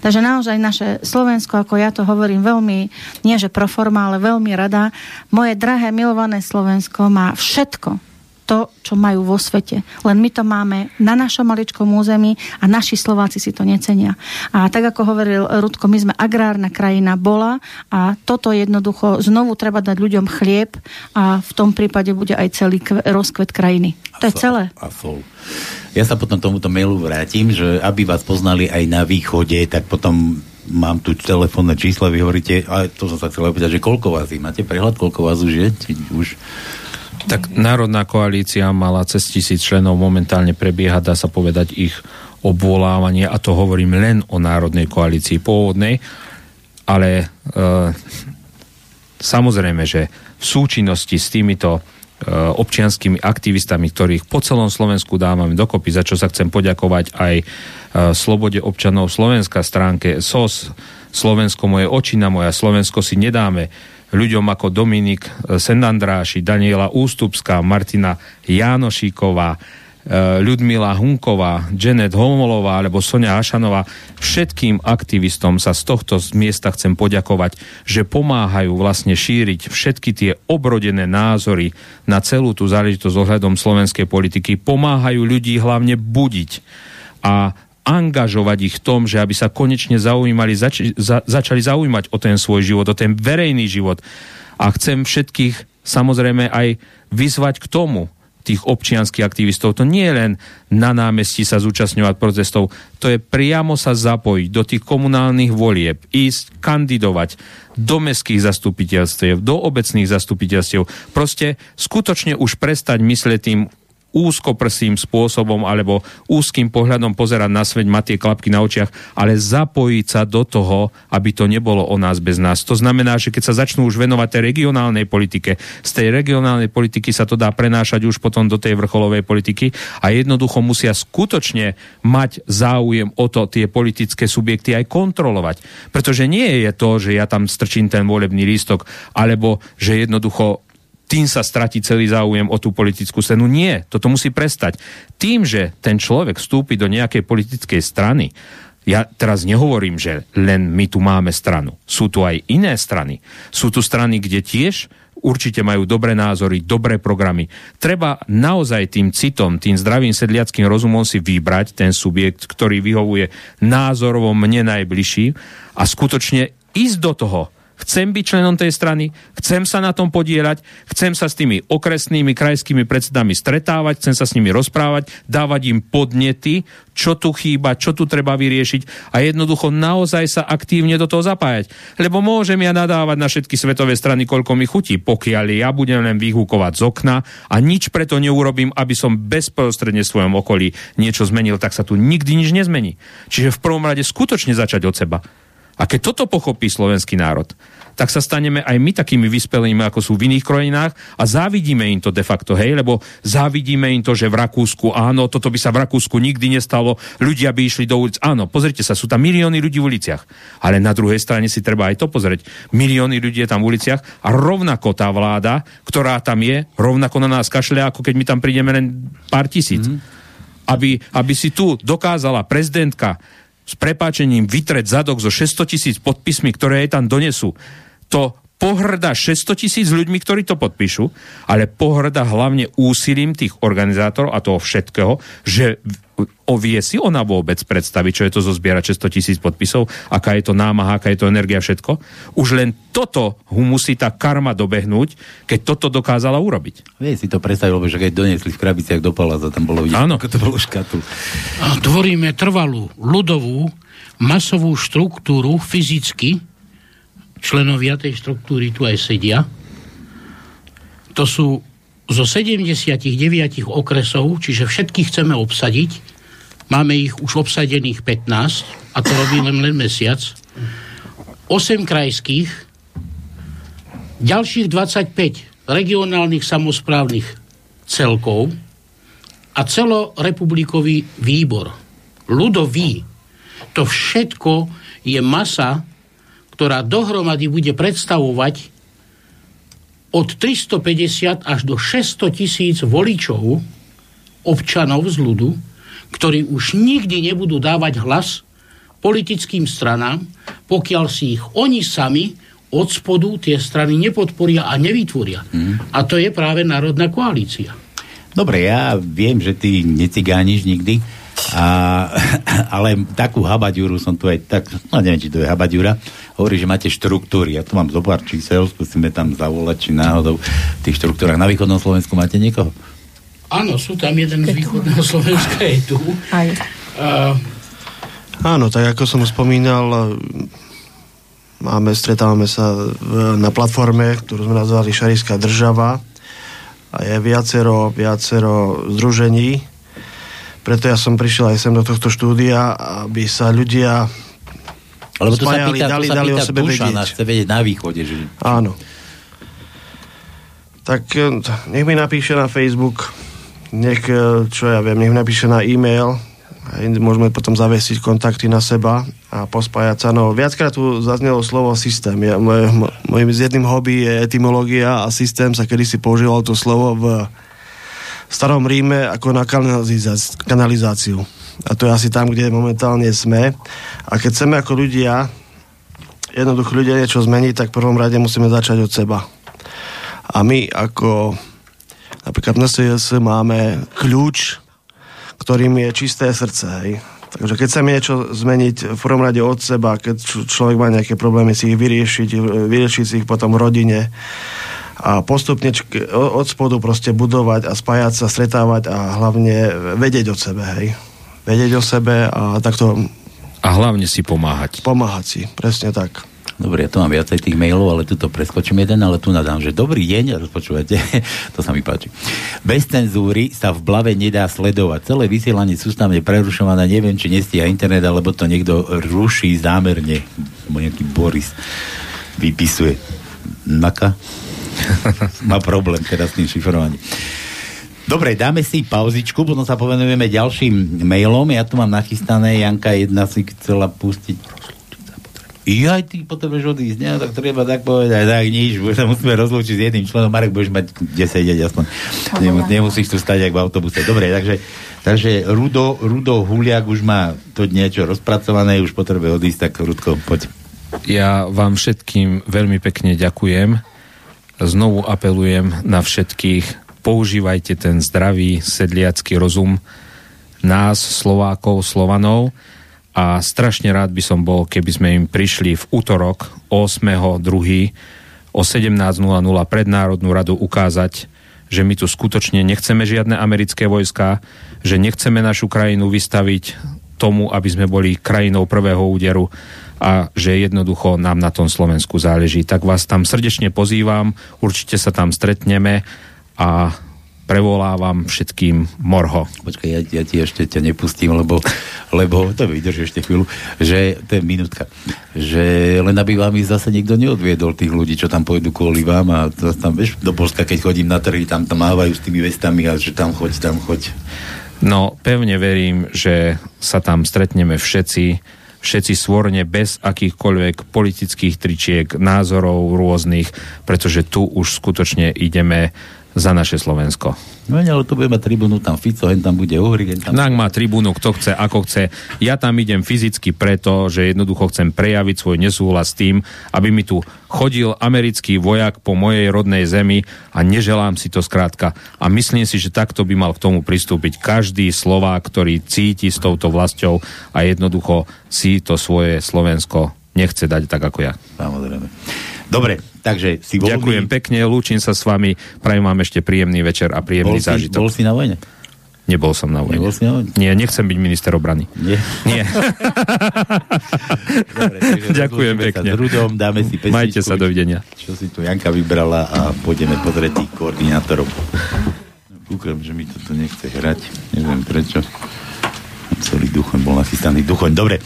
Takže naozaj naše Slovensko, ako ja to hovorím veľmi, nie že pro forma, ale veľmi rada, moje drahé milované Slovensko má všetko, to, čo majú vo svete. Len my to máme na našom maličkom území a naši Slováci si to necenia. A tak ako hovoril Rudko, my sme agrárna krajina bola a toto jednoducho znovu treba dať ľuďom chlieb a v tom prípade bude aj celý rozkvet krajiny. To je celé. A sol. Ja sa potom tomuto mailu vrátim, že aby vás poznali aj na východe, tak potom mám tu telefónne číslo, vy hovoríte, a to som sa chcel opýtať, že koľko vás je? Máte prehľad, koľko vás už je? Už tak Národná koalícia mala cez tisíc členov, momentálne prebieha, dá sa povedať, ich obvolávanie a to hovorím len o Národnej koalícii pôvodnej, ale e, samozrejme, že v súčinnosti s týmito e, občianskými aktivistami, ktorých po celom Slovensku dávame dokopy, za čo sa chcem poďakovať aj e, Slobode občanov Slovenska stránke SOS, Slovensko moje očina moja, Slovensko si nedáme, ľuďom ako Dominik e, Sendandráši, Daniela Ústupská, Martina Jánošíková, e, Ľudmila Hunková, Janet Homolová alebo Sonia Hašanová. Všetkým aktivistom sa z tohto miesta chcem poďakovať, že pomáhajú vlastne šíriť všetky tie obrodené názory na celú tú záležitosť ohľadom slovenskej politiky. Pomáhajú ľudí hlavne budiť. A angažovať ich v tom, že aby sa konečne zaujímali, zač- za- začali zaujímať o ten svoj život, o ten verejný život. A chcem všetkých samozrejme aj vyzvať k tomu, tých občianských aktivistov. To nie je len na námestí sa zúčastňovať protestov, to je priamo sa zapojiť do tých komunálnych volieb, ísť kandidovať do mestských zastupiteľstiev, do obecných zastupiteľstiev. Proste skutočne už prestať mysleť tým úzkoprsým spôsobom alebo úzkým pohľadom pozerať na svet, mať tie klapky na očiach, ale zapojiť sa do toho, aby to nebolo o nás bez nás. To znamená, že keď sa začnú už venovať tej regionálnej politike, z tej regionálnej politiky sa to dá prenášať už potom do tej vrcholovej politiky a jednoducho musia skutočne mať záujem o to tie politické subjekty aj kontrolovať. Pretože nie je to, že ja tam strčím ten volebný lístok, alebo že jednoducho tým sa stratí celý záujem o tú politickú scénu. Nie, toto musí prestať. Tým, že ten človek vstúpi do nejakej politickej strany, ja teraz nehovorím, že len my tu máme stranu. Sú tu aj iné strany. Sú tu strany, kde tiež určite majú dobré názory, dobré programy. Treba naozaj tým citom, tým zdravým sedliackým rozumom si vybrať ten subjekt, ktorý vyhovuje názorovo mne najbližší a skutočne ísť do toho chcem byť členom tej strany, chcem sa na tom podielať, chcem sa s tými okresnými, krajskými predsedami stretávať, chcem sa s nimi rozprávať, dávať im podnety, čo tu chýba, čo tu treba vyriešiť a jednoducho naozaj sa aktívne do toho zapájať. Lebo môžem ja nadávať na všetky svetové strany, koľko mi chutí, pokiaľ ja budem len vyhúkovať z okna a nič preto neurobím, aby som bezprostredne v svojom okolí niečo zmenil, tak sa tu nikdy nič nezmení. Čiže v prvom rade skutočne začať od seba. A keď toto pochopí slovenský národ, tak sa staneme aj my takými vyspelými, ako sú v iných krajinách a závidíme im to de facto, hej, lebo závidíme im to, že v Rakúsku, áno, toto by sa v Rakúsku nikdy nestalo, ľudia by išli do ulic. Áno, pozrite sa, sú tam milióny ľudí v uliciach. Ale na druhej strane si treba aj to pozrieť. Milióny ľudí je tam v uliciach a rovnako tá vláda, ktorá tam je, rovnako na nás kašle, ako keď my tam prídeme len pár tisíc. Mm-hmm. Aby, aby si tu dokázala prezidentka s prepáčením vytreť zadok zo 600 tisíc podpismi, ktoré jej tam donesú, to pohrda 600 tisíc ľuďmi, ktorí to podpíšu, ale pohrda hlavne úsilím tých organizátorov a toho všetkého, že ovie si ona vôbec predstaviť, čo je to zo zbiera 600 tisíc podpisov, aká je to námaha, aká je to energia, všetko. Už len toto ho musí tá karma dobehnúť, keď toto dokázala urobiť. Vie si to predstavilo, že keď doniesli v krabiciach do paláca, tam bolo vidieť, Áno. to bolo škatu. Tvoríme trvalú, ľudovú, masovú štruktúru fyzicky, členovia tej štruktúry tu aj sedia. To sú zo 79 okresov, čiže všetkých chceme obsadiť. Máme ich už obsadených 15 a to robí len, len mesiac. 8 krajských, ďalších 25 regionálnych samozprávnych celkov a celorepublikový výbor. Ľudový. To všetko je masa ktorá dohromady bude predstavovať od 350 až do 600 tisíc voličov, občanov z ľudu, ktorí už nikdy nebudú dávať hlas politickým stranám, pokiaľ si ich oni sami od spodu tie strany nepodporia a nevytvoria. Mm. A to je práve Národná koalícia. Dobre, ja viem, že ty necigániš nikdy, a, ale takú habaďuru som tu aj tak, no neviem, či to je habaďura, hovorí, že máte štruktúry. Ja tu mám zo pár čísel, skúsime tam zavolať, či náhodou v tých štruktúrach. Na východnom Slovensku máte niekoho? Áno, sú tam jeden z východného [laughs] Slovenska, je tu. Aj. Uh, Áno, tak ako som spomínal, máme, stretávame sa na platforme, ktorú sme nazvali Šarijská država a je viacero, viacero združení. Preto ja som prišiel aj sem do tohto štúdia, aby sa ľudia Lebo tu spájali, sa pýta, dali, sa dali pýta o sebe Dušan, vedieť. chce vedieť na východe. Že... Áno. Tak eh, nech mi napíše na Facebook, nech, eh, čo ja viem, nech mi napíše na e-mail, môžeme potom zavesiť kontakty na seba a pospájať sa. No, viackrát tu zaznelo slovo systém. Ja, moj, mojim jedným hobby je etymológia a systém sa kedysi používalo to slovo v starom Ríme ako na kanalizáciu. A to je asi tam, kde momentálne sme. A keď chceme ako ľudia, jednoducho ľudia niečo zmeniť, tak v prvom rade musíme začať od seba. A my ako napríklad na SES máme kľúč ktorým je čisté srdce. Hej. Takže keď chceme niečo zmeniť v prvom rade od seba, keď človek má nejaké problémy si ich vyriešiť, vyriešiť si ich potom v rodine a postupne od spodu proste budovať a spájať sa, stretávať a hlavne vedieť o sebe, hej. Vedieť o sebe a takto... A hlavne si pomáhať. Pomáhať si, presne tak. Dobre, ja tu mám viacej tých mailov, ale tu to preskočím jeden, ale tu nadám, že dobrý deň, rozpočúvate, [laughs] to sa mi páči. Bez cenzúry sa v blave nedá sledovať. Celé vysielanie sústavne prerušované, neviem, či nestíha internet, alebo to niekto ruší zámerne. Nejaký Boris vypisuje. Naka? [laughs] Má problém teda s tým šifrovaním. Dobre, dáme si pauzičku, potom sa povenujeme ďalším mailom. Ja tu mám nachystané, Janka jedna si chcela pustiť aj ty potrebuješ odísť, ne? tak treba tak povedať, tak nič, sa musíme rozlúčiť s jedným členom, Marek, budeš mať kde sedieť aspoň. Nemus, nemusíš tu stať ako v autobuse. Dobre, takže, takže Rudo, Rudo Huliak už má to niečo rozpracované, už potrebuje odísť, tak Rudko, poď. Ja vám všetkým veľmi pekne ďakujem. Znovu apelujem na všetkých, používajte ten zdravý sedliacký rozum nás, Slovákov, Slovanov, a strašne rád by som bol, keby sme im prišli v útorok 8.2. o 17.00 pred Národnú radu ukázať, že my tu skutočne nechceme žiadne americké vojska, že nechceme našu krajinu vystaviť tomu, aby sme boli krajinou prvého úderu a že jednoducho nám na tom Slovensku záleží. Tak vás tam srdečne pozývam, určite sa tam stretneme a prevolávam všetkým morho. Počkaj, ja, ja ti ešte ťa nepustím, lebo, lebo to vydrží ešte chvíľu, že to je minútka, že len aby vám ich zase niekto neodviedol tých ľudí, čo tam pôjdu kvôli vám a to tam, vieš, do Polska, keď chodím na trhy, tam tam mávajú s tými vestami a že tam choď, tam choď. No, pevne verím, že sa tam stretneme všetci, všetci svorne bez akýchkoľvek politických tričiek, názorov rôznych, pretože tu už skutočne ideme za naše Slovensko. No ale to bude mať tribúnu, tam Fico, hen tam bude Uhry, tam... Nak má tribúnu, kto chce, ako chce. Ja tam idem fyzicky preto, že jednoducho chcem prejaviť svoj nesúhlas s tým, aby mi tu chodil americký vojak po mojej rodnej zemi a neželám si to skrátka. A myslím si, že takto by mal k tomu pristúpiť každý Slovák, ktorý cíti s touto vlastou a jednoducho si to svoje Slovensko nechce dať tak ako ja. Samozrejme. Dobre, takže si voľný. Ďakujem pekne, lúčim sa s vami, prajem vám ešte príjemný večer a príjemný bol si, zážitok. Bol si na vojne? Nebol som na vojne. Nebol si na vojne? Nie, nechcem byť minister obrany. Nie? Nie. [laughs] Dobre, Ďakujem pekne. Sa s Rudom, dáme si pesničku. Majte sa, dovidenia. Čo si tu Janka vybrala a pôjdeme pozrieť tých koordinátorov. Kúkam, že mi to tu nechce hrať. Neviem prečo. Celý duchoň bol nachystaný. Duchoň, dobre.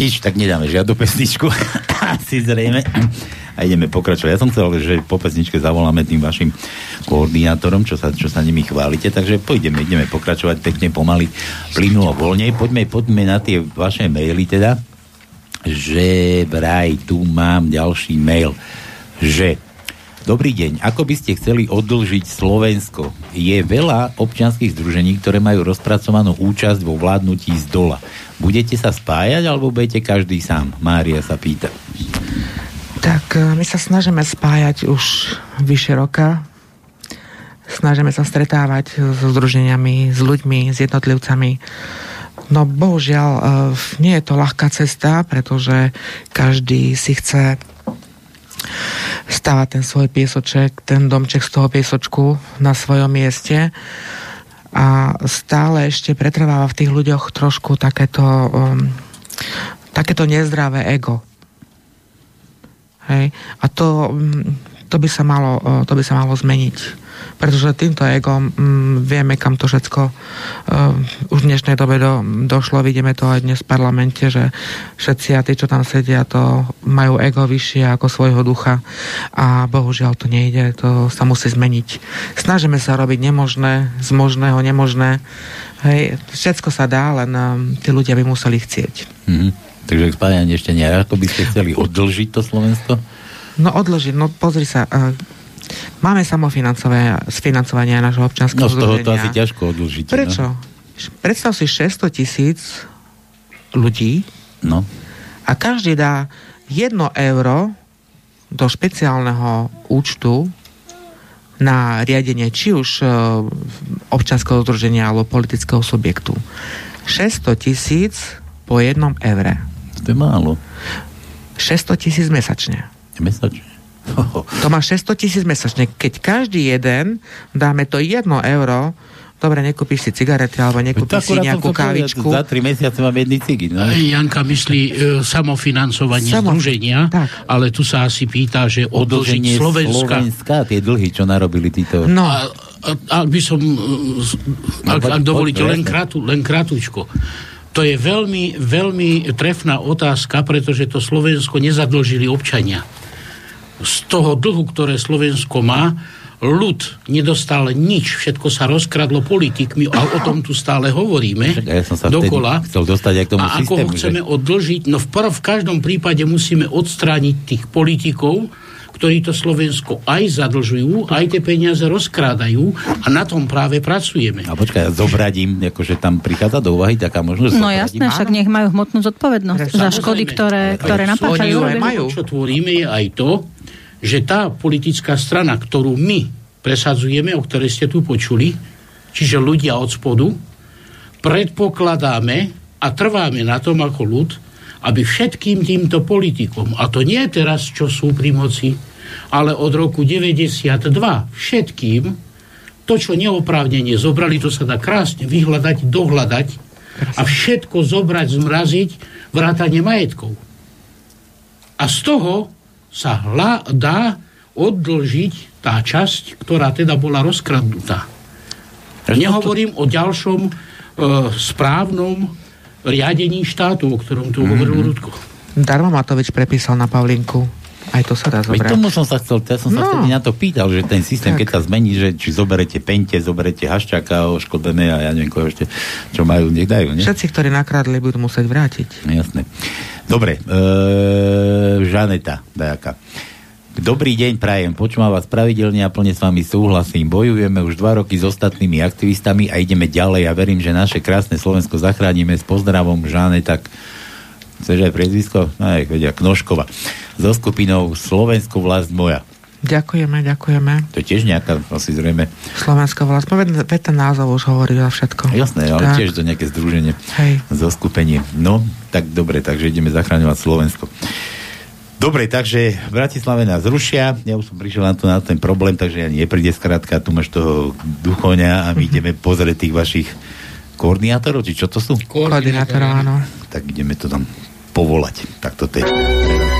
Nič, tak nedáme žiadnu pesničku. [coughs] Asi zrejme a ideme pokračovať. Ja som chcel, že po pesničke zavoláme tým vašim koordinátorom, čo sa, čo sa nimi chválite, takže pôjdeme, ideme pokračovať pekne pomaly, plynulo voľne. Poďme, poďme na tie vaše maily teda, že vraj tu mám ďalší mail, že Dobrý deň. Ako by ste chceli odlžiť Slovensko? Je veľa občianských združení, ktoré majú rozpracovanú účasť vo vládnutí z dola. Budete sa spájať, alebo budete každý sám? Mária sa pýta. Tak e, my sa snažíme spájať už vyše roka. Snažíme sa stretávať so združeniami, s ľuďmi, s jednotlivcami. No bohužiaľ, e, nie je to ľahká cesta, pretože každý si chce stávať ten svoj piesoček, ten domček z toho piesočku na svojom mieste a stále ešte pretrváva v tých ľuďoch trošku takéto, um, takéto nezdravé ego. Hej? A to, um, to, by sa malo, uh, to by sa malo zmeniť pretože týmto egom mm, vieme, kam to všetko uh, už v dnešnej dobe do, došlo. Vidíme to aj dnes v parlamente, že všetci a tí, čo tam sedia, to majú ego vyššie ako svojho ducha a bohužiaľ to nejde, to sa musí zmeniť. Snažíme sa robiť nemožné, z možného nemožné. Hej, všetko sa dá, len um, tí ľudia by museli chcieť. Mm-hmm. Takže spájanie ešte nie. Ako by ste chceli odlžiť to Slovensko? No odložiť, no pozri sa, uh, Máme samofinancovanie nášho občanského No z toho to asi ťažko odlžiť. Prečo? No? Predstav si 600 tisíc ľudí no. a každý dá 1 euro do špeciálneho účtu na riadenie či už e, občanského združenia alebo politického subjektu. 600 tisíc po jednom evre. To je málo. 600 tisíc mesačne. Mesačne? To má 600 tisíc mesačne. Keď každý jeden dáme to 1 euro, dobre, nekúpiš si cigarety alebo nekúpiš si nejakú kávičku. Za 3 mesiace mám jedný cigy. No? Janka myslí e, samofinancovanie Samo... združenia, tak. ale tu sa asi pýta, že odlžiť Slovenska. Slovenska, tie dlhy, čo narobili títo. No. A, a, ak by som, e, ak, ak dovolíte, len, kratu, len kratučko. To je veľmi, veľmi trefná otázka, pretože to Slovensko nezadlžili občania. Z toho dlhu, ktoré Slovensko má, ľud nedostal nič, všetko sa rozkradlo politikmi a o tom tu stále hovoríme ja som sa dokola. chcel dostať aj k tomu a systému, ako ho chceme že... odlžiť, no v, v každom prípade musíme odstrániť tých politikov, ktorí to Slovensko aj zadlžujú, aj tie peniaze rozkrádajú a na tom práve pracujeme. A počkaj, zobradím, akože tam prichádza do úvahy taká možnosť. No jasné, však nech majú hmotnú zodpovednosť za škody, ktoré, ktoré napáchajú. Čo tvoríme je aj to, že tá politická strana, ktorú my presadzujeme, o ktorej ste tu počuli, čiže ľudia od spodu, predpokladáme a trváme na tom ako ľud, aby všetkým týmto politikom, a to nie teraz, čo sú pri moci, ale od roku 92 všetkým, to, čo neoprávnenie zobrali, to sa dá krásne vyhľadať, dohľadať a všetko zobrať, zmraziť, vrátanie majetkov. A z toho sa hla, dá oddlžiť tá časť, ktorá teda bola rozkradnutá. Nehovorím o ďalšom e, správnom riadení štátu, o ktorom tu mm-hmm. hovoril Rudko. Darmo Matovič prepísal na Pavlinku. Aj to sa dá zobrať. Veď tomu som sa chcel, ja som sa no. na to pýtal, že ten systém, tak. keď sa zmení, že či zoberete Pente, zoberete Haščaka, Oškodeme a ja neviem, koho ešte, čo majú, nech dajú, nie? Všetci, ktorí nakradli, budú musieť vrátiť. Jasné. Dobre, e, Žaneta, dajaká. Dobrý deň, prajem. Počúvam vás pravidelne a plne s vami súhlasím. Bojujeme už dva roky s ostatnými aktivistami a ideme ďalej a verím, že naše krásne Slovensko zachránime s pozdravom Žáne, tak chceš aj priezvisko? No, aj vedia, Knožkova. So skupinou Slovensko vlast moja. Ďakujeme, ďakujeme. To je tiež nejaká, asi zrejme... Slovenská vlast. Veď ten názov už hovorí za všetko. Jasné, ale tak. tiež to nejaké združenie. Hej. Zoskupenie. No, tak dobre, takže ideme zachráňovať Slovensko. Dobre, takže v Bratislave nás rušia. Ja už som prišiel na, to, na ten problém, takže ja nepríde skrátka, tu máš toho duchoňa a my mm-hmm. ideme pozrieť tých vašich koordinátorov, či čo to sú? Koordinátorov, áno. Tak ideme to tam povolať. Tak to je.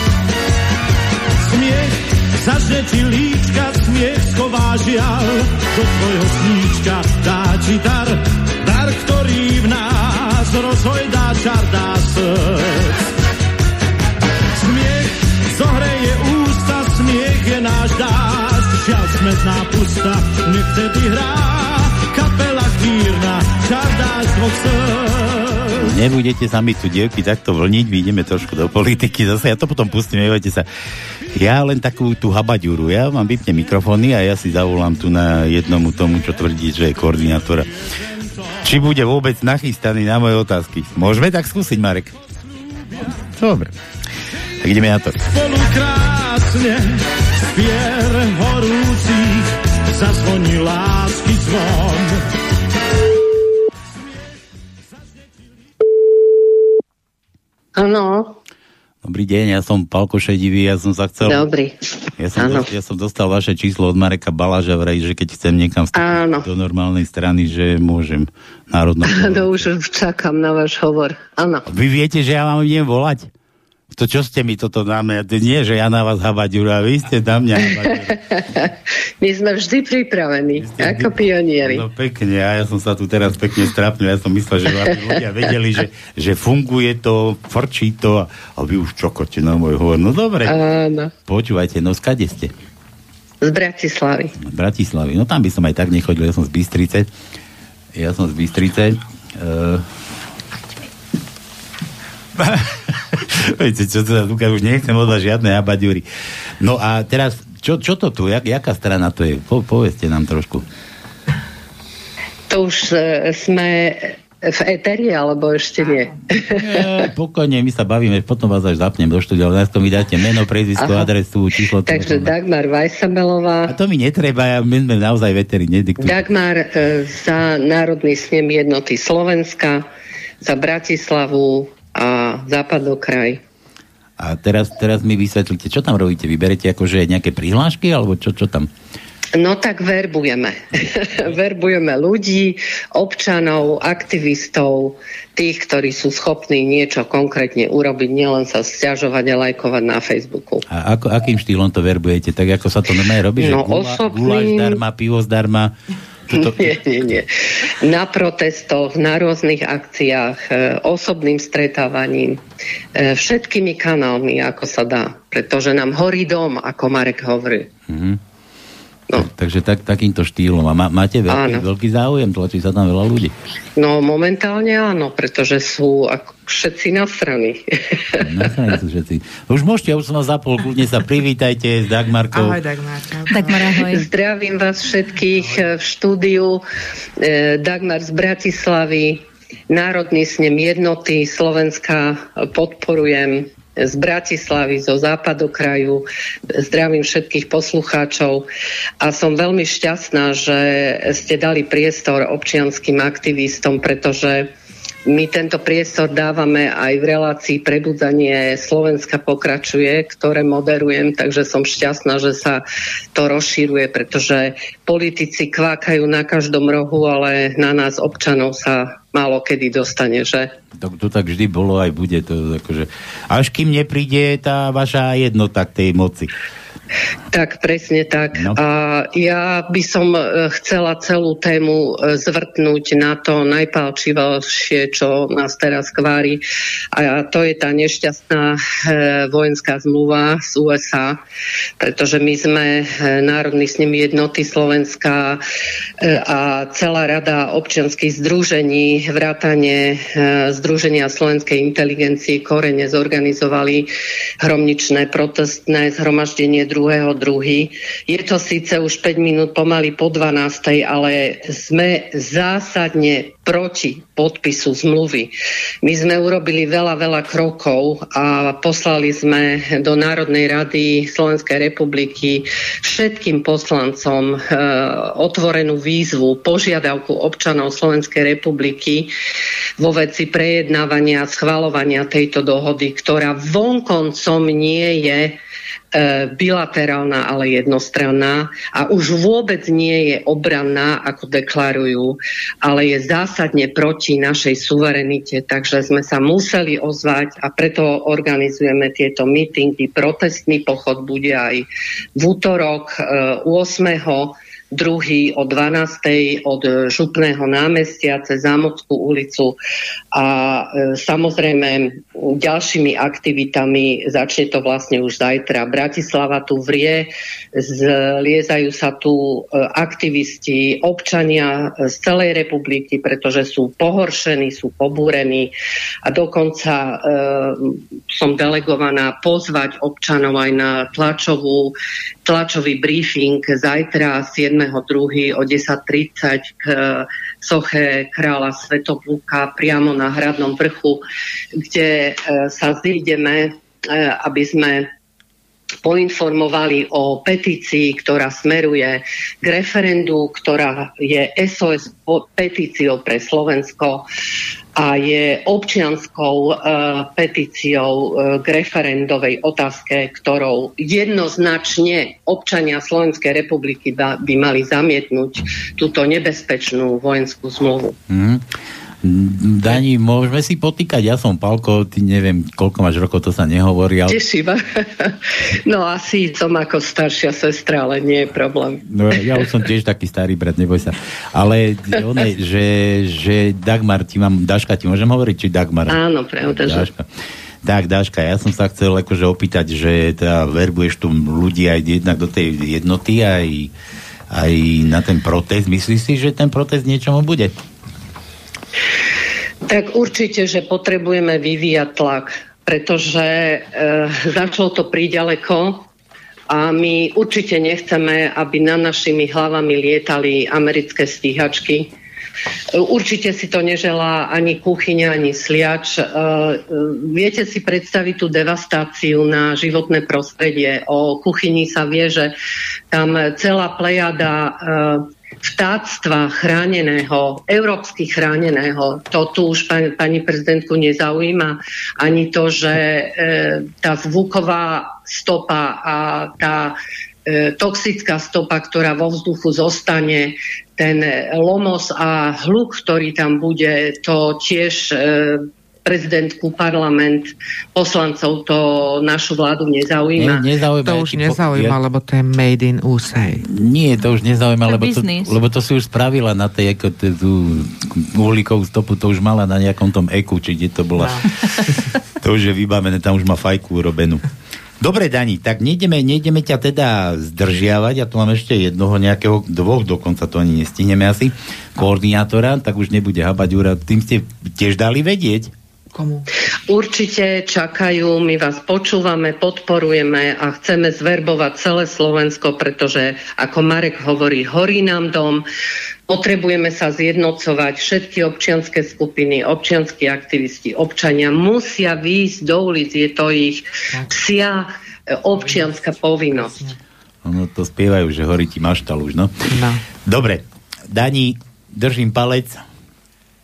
Zažne ti líčka, smiech schová žial, do tvojho sníčka dá ti dar, dar, ktorý v nás rozhojdá čar, dá srdc. Smiech zohreje ústa, smiech je náš dáš, žiaľ smetná pusta, nech vtedy hrá, kapela chýrna, čar dáš dvoch srdc. Nebudete sami tu dievky takto vlniť, my ideme trošku do politiky zase, ja to potom pustím, nebojte sa. Ja len takú tú habaďuru, ja vám vypne mikrofóny a ja si zavolám tu na jednomu tomu, čo tvrdí, že je koordinátora. Či bude vôbec nachystaný na moje otázky. Môžeme tak skúsiť, Marek? Dobre. Tak ideme na to. Spolu krásne, spier horúcich, zazvoní lásky zvon. Áno, Dobrý deň, ja som Palko Šedivý, ja som sa chcel... dobrý. Ja som, Áno. dos- ja som dostal vaše číslo od Mareka Balaža, vraj, že keď chcem niekam vstúpiť Áno. do normálnej strany, že môžem národná. No [laughs] už čakám na váš hovor. Áno. Vy viete, že ja vám idem volať? To čo ste mi toto? To nie, že ja na vás habaďura, vy ste na mňa habaďura. [laughs] My sme vždy pripravení, ako pionieri. No pekne, a ja som sa tu teraz pekne strapnil, ja som myslel, že aby ľudia vedeli, že, že funguje to, frčí to a, a vy už čokote na môj hovor. No dobre, Áno. počúvajte, no skade ste? Z Bratislavy. Z Bratislavy. No tam by som aj tak nechodil, ja som z Bystrice. Ja som z Bystrice. Uh... [laughs] Viete, čo to Luka, už nechcem od vás žiadne abaďury. No a teraz, čo, čo to tu, jak, jaká strana to je? Po, povedzte nám trošku. To už e, sme v eteri, alebo ešte nie? E, pokojne, my sa bavíme, potom vás až zapnem do štúdia, ale najskôr mi dáte meno, prezvisko, Aha. adresu, číslo. Takže telefónu. Dagmar A Vajsabelová, to mi netreba, ja, my sme naozaj veteri, nediktujú. Dagmar e, za Národný snem jednoty Slovenska, za Bratislavu a Západokraj. A teraz, teraz mi vysvetlite, čo tam robíte? Vyberete akože nejaké prihlášky, alebo čo, čo tam? No tak verbujeme. [laughs] verbujeme ľudí, občanov, aktivistov, tých, ktorí sú schopní niečo konkrétne urobiť, nielen sa stiažovať a lajkovať na Facebooku. A ako, akým štýlom to verbujete? Tak ako sa to normálne robí? No, že gula, osobným- guláš zdarma, pivo zdarma? Čo to, Nie, nie, nie. Na protestoch, na rôznych akciách, e, osobným stretávaním, e, všetkými kanálmi, ako sa dá. Pretože nám horí dom, ako Marek hovorí. Mhm. No. Tak, takže tak, takýmto štýlom. A má, máte veľký, Áno. veľký záujem? Tlačí sa tam veľa ľudí. No momentálne áno, pretože sú ako všetci na strany. [laughs] Na strane sú všetci. Už môžete, ja už som vás zapol, kľudne sa privítajte s Dagmarkou. Ahoj, Dagmar. Dagmar, ahoj. Zdravím vás všetkých e, v štúdiu. E, Dagmar z Bratislavy, Národný snem jednoty Slovenska podporujem z Bratislavy, zo západokraju. Zdravím všetkých poslucháčov a som veľmi šťastná, že ste dali priestor občianským aktivistom, pretože my tento priestor dávame aj v relácii Prebudzanie Slovenska pokračuje, ktoré moderujem, takže som šťastná, že sa to rozšíruje, pretože politici kvákajú na každom rohu, ale na nás občanov sa málo kedy dostane, že? To, to tak vždy bolo aj bude. To, akože, až kým nepríde tá vaša jednota k tej moci. Tak, presne tak. No. A ja by som e, chcela celú tému e, zvrtnúť na to najpálčivejšie, čo nás teraz kvári. A to je tá nešťastná e, vojenská zmluva z USA, pretože my sme e, Národný snem jednoty Slovenska e, a celá rada občianských združení, vrátane e, Združenia slovenskej inteligencie Korene zorganizovali hromničné protestné zhromaždenie Je to síce už 5 minút pomaly po 12, ale sme zásadne proti podpisu zmluvy. My sme urobili veľa, veľa krokov a poslali sme do Národnej rady Slovenskej republiky všetkým poslancom e, otvorenú výzvu, požiadavku občanov Slovenskej republiky vo veci prejednávania a schvalovania tejto dohody, ktorá vonkoncom nie je bilaterálna, ale jednostranná a už vôbec nie je obranná, ako deklarujú, ale je zásadne proti našej suverenite. Takže sme sa museli ozvať a preto organizujeme tieto mítingy. Protestný pochod bude aj v útorok 8 e, druhý o 12. od Župného námestia cez Zámodskú ulicu a e, samozrejme ďalšími aktivitami začne to vlastne už zajtra. Bratislava tu vrie, zliezajú sa tu e, aktivisti, občania z celej republiky, pretože sú pohoršení, sú pobúrení a dokonca e, som delegovaná pozvať občanov aj na tlačovú, tlačový briefing zajtra 7 7.2. o 10.30 k soche kráľa Svetopluka priamo na Hradnom vrchu, kde e, sa zídeme, e, aby sme poinformovali o petícii, ktorá smeruje k referendu, ktorá je SOS petíciou pre Slovensko a je občianskou e, petíciou e, k referendovej otázke, ktorou jednoznačne občania Slovenskej republiky by mali zamietnúť túto nebezpečnú vojenskú zmluvu. Mm. Dani, môžeme si potýkať, ja som Palko, ty neviem, koľko máš rokov, to sa nehovorí. Ale... Teším. [laughs] No asi som ako staršia sestra, ale nie je problém. No, ja už som tiež taký starý brat, neboj sa. Ale one, že, že Dagmar, ti mám, Daška, ti môžem hovoriť, či Dagmar? Áno, pravda, že... Tak, Dáška, ja som sa chcel akože opýtať, že teda verbuješ tu ľudí aj jednak do tej jednoty, aj, aj na ten protest. Myslíš si, že ten protest niečomu bude? Tak určite, že potrebujeme vyvíjať tlak, pretože e, začalo to príďaleko a my určite nechceme, aby na našimi hlavami lietali americké stíhačky. Určite si to neželá ani kuchyňa, ani sliač. E, viete si predstaviť tú devastáciu na životné prostredie. O kuchyni sa vie, že tam celá plejada e, vtáctva chráneného, európsky chráneného, to tu už pani, pani prezidentku nezaujíma, ani to, že e, tá zvuková stopa a tá e, toxická stopa, ktorá vo vzduchu zostane, ten lomos a hluk, ktorý tam bude, to tiež e, prezidentku, parlament, poslancov, to našu vládu nezaujíma. Ne, nezaujíma to už nezaujíma, po... lebo to je made in USA. Nie, to už nezaujíma, lebo to, lebo to si už spravila na tej ako tú uhlíkovú stopu, to už mala na nejakom tom eku, či kde to bola. No. to už je vybavené, tam už má fajku urobenú. Dobre, Dani, tak nejdeme, nejdeme ťa teda zdržiavať, ja tu mám ešte jednoho nejakého, dvoch dokonca to ani nestihneme asi, koordinátora, tak už nebude habať úrad. Tým ste tiež dali vedieť? Komu? Určite čakajú, my vás počúvame, podporujeme a chceme zverbovať celé Slovensko, pretože ako Marek hovorí, horí nám dom, potrebujeme sa zjednocovať, všetky občianské skupiny, občianskí aktivisti, občania musia výjsť do ulic, je to ich psia e, občianská povinnosť. Ono to spievajú, že horí ti maštal už, no? no. Dobre, Dani, držím palec,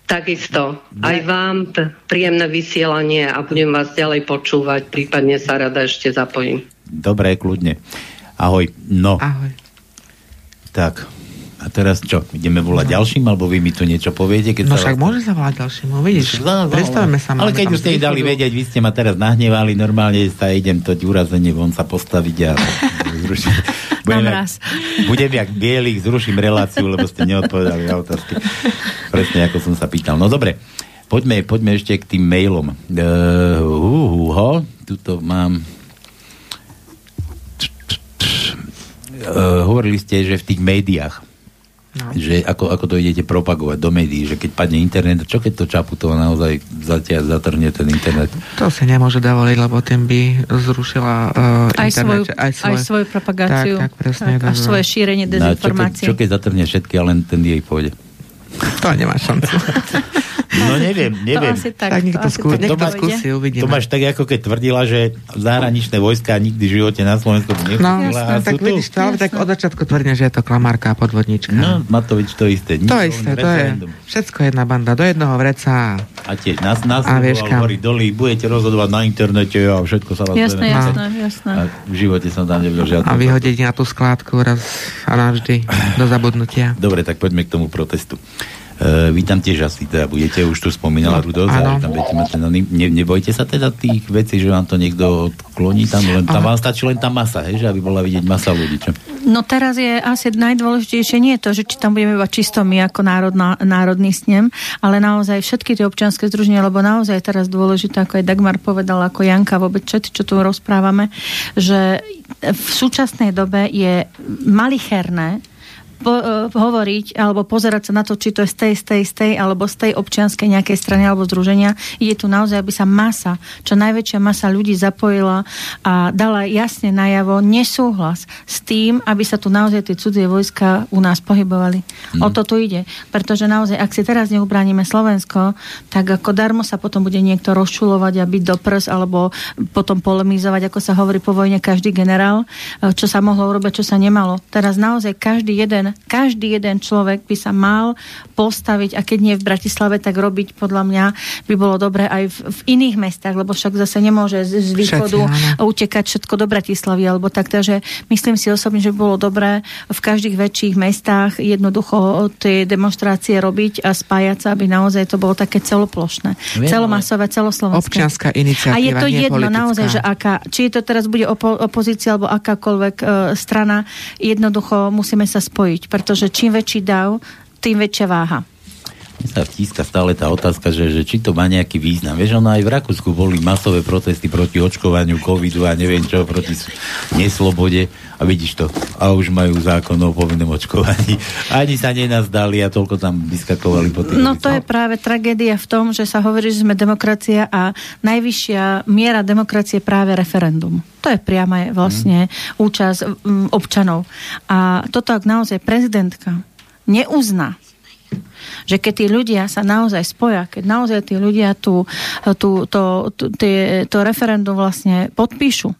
Takisto. Aj vám t- príjemné vysielanie a budem vás ďalej počúvať, prípadne sa rada ešte zapojím. Dobre, kľudne. Ahoj. No. Ahoj. Tak. A teraz čo? Ideme volať no. ďalším, alebo vy mi tu niečo poviete? Keď no sa však vás... môže zavolať ďalším, no vidíš. No, Predstavíme sa. Ale keď už ste dali vedieť, vy ste ma teraz nahnevali, normálne sa idem to urazenie von sa postaviť a [laughs] zrušiť. Budem jak, budem jak bielik, zruším reláciu, lebo ste neodpovedali na otázky. Presne ako som sa pýtal. No dobre, poďme, poďme ešte k tým mailom. Uh, uh, uh, tuto mám uh, hovorili ste, že v tých médiách No. Že ako, ako to idete propagovať do médií, že keď padne internet, čo keď to Čaputová naozaj zatia, zatrhne ten internet? To sa nemôže dovoliť, lebo ten by zrušila uh, aj, internet, svoju, aj, svoj, aj svoju propagáciu. Tak, tak, presne. Tak, a svoje šírenie dezinformácií. No, čo, keď, čo keď zatrhne všetky a len ten jej pôjde? To nemá šancu. [laughs] No neviem, neviem. To asi tak, tak niekto, skú, niekto to skúsi, uvidíme. To máš tak, ako keď tvrdila, že zahraničné vojska nikdy v živote na Slovensku No, jasné, tak vidíš to, ale tak od začiatku tvrdne, že je to klamárka a podvodnička. No, Matovič to isté. to isté, to je všetko jedna banda, do jedného vreca. A tiež nás, nás a vieš hovorí, doli, budete rozhodovať na internete a všetko sa vás Jasné, jasné, jasné. A v živote som tam nevedel žiadne. A vyhodiť na tú skládku raz a navždy do zabudnutia. Dobre, tak poďme k tomu protestu. Uh, vy tam tiež asi teda budete, už tu spomínala no, Rudolf, ale tam budete mať ten, ne, nebojte sa teda tých vecí, že vám to niekto odkloní tam, len tam vám stačí len tá masa, hej, že aby bola vidieť masa ľudí, čo? No teraz je asi najdôležitejšie nie to, že či tam budeme iba čisto my ako národná, národný snem, ale naozaj všetky tie občianske združenia, lebo naozaj teraz dôležité, ako aj Dagmar povedala, ako Janka, vôbec všetci, čo tu rozprávame, že v súčasnej dobe je malicherné, po, uh, hovoriť alebo pozerať sa na to, či to je z tej, z tej, z tej alebo z tej občianskej nejakej strany alebo združenia. Ide tu naozaj, aby sa masa, čo najväčšia masa ľudí zapojila a dala jasne najavo nesúhlas s tým, aby sa tu naozaj tie cudzie vojska u nás pohybovali. Mm. O to tu ide. Pretože naozaj, ak si teraz neubránime Slovensko, tak ako darmo sa potom bude niekto rozčulovať a byť do prs alebo potom polemizovať, ako sa hovorí po vojne každý generál, e, čo sa mohlo urobiť, čo sa nemalo. Teraz naozaj každý jeden každý jeden človek by sa mal postaviť a keď nie v Bratislave, tak robiť podľa mňa by bolo dobre aj v, v iných mestách, lebo však zase nemôže z, z východu Všetci, utekať všetko do Bratislavy alebo tak, takže myslím si osobne, že by bolo dobré v každých väčších mestách jednoducho tie demonstrácie robiť a spájať sa, aby naozaj to bolo také celoplošné, Viem, celomasové, celoslovenské. Občianská iniciatíva, A je to jedno politická. naozaj, že aká, či to teraz bude opo- opozícia alebo akákoľvek e, strana, jednoducho musíme sa spojiť robiť, pretože čím väčší dav, tým väčšia váha. Mne sa vtíska stále tá otázka, že, že či to má nejaký význam. Vieš, ono aj v Rakúsku boli masové protesty proti očkovaniu, covidu a neviem čo, proti neslobode. A vidíš to. A už majú zákon o povinnom očkovaní. Ani sa nenazdali a toľko tam vyskakovali po tých No to je práve tragédia v tom, že sa hovorí, že sme demokracia a najvyššia miera demokracie je práve referendum. To je priame vlastne hmm. účasť um, občanov. A toto, ak naozaj prezidentka neuzná že keď tí ľudia sa naozaj spoja, keď naozaj tí ľudia tú, tú, to, tú, tie, to referendum vlastne podpíšu,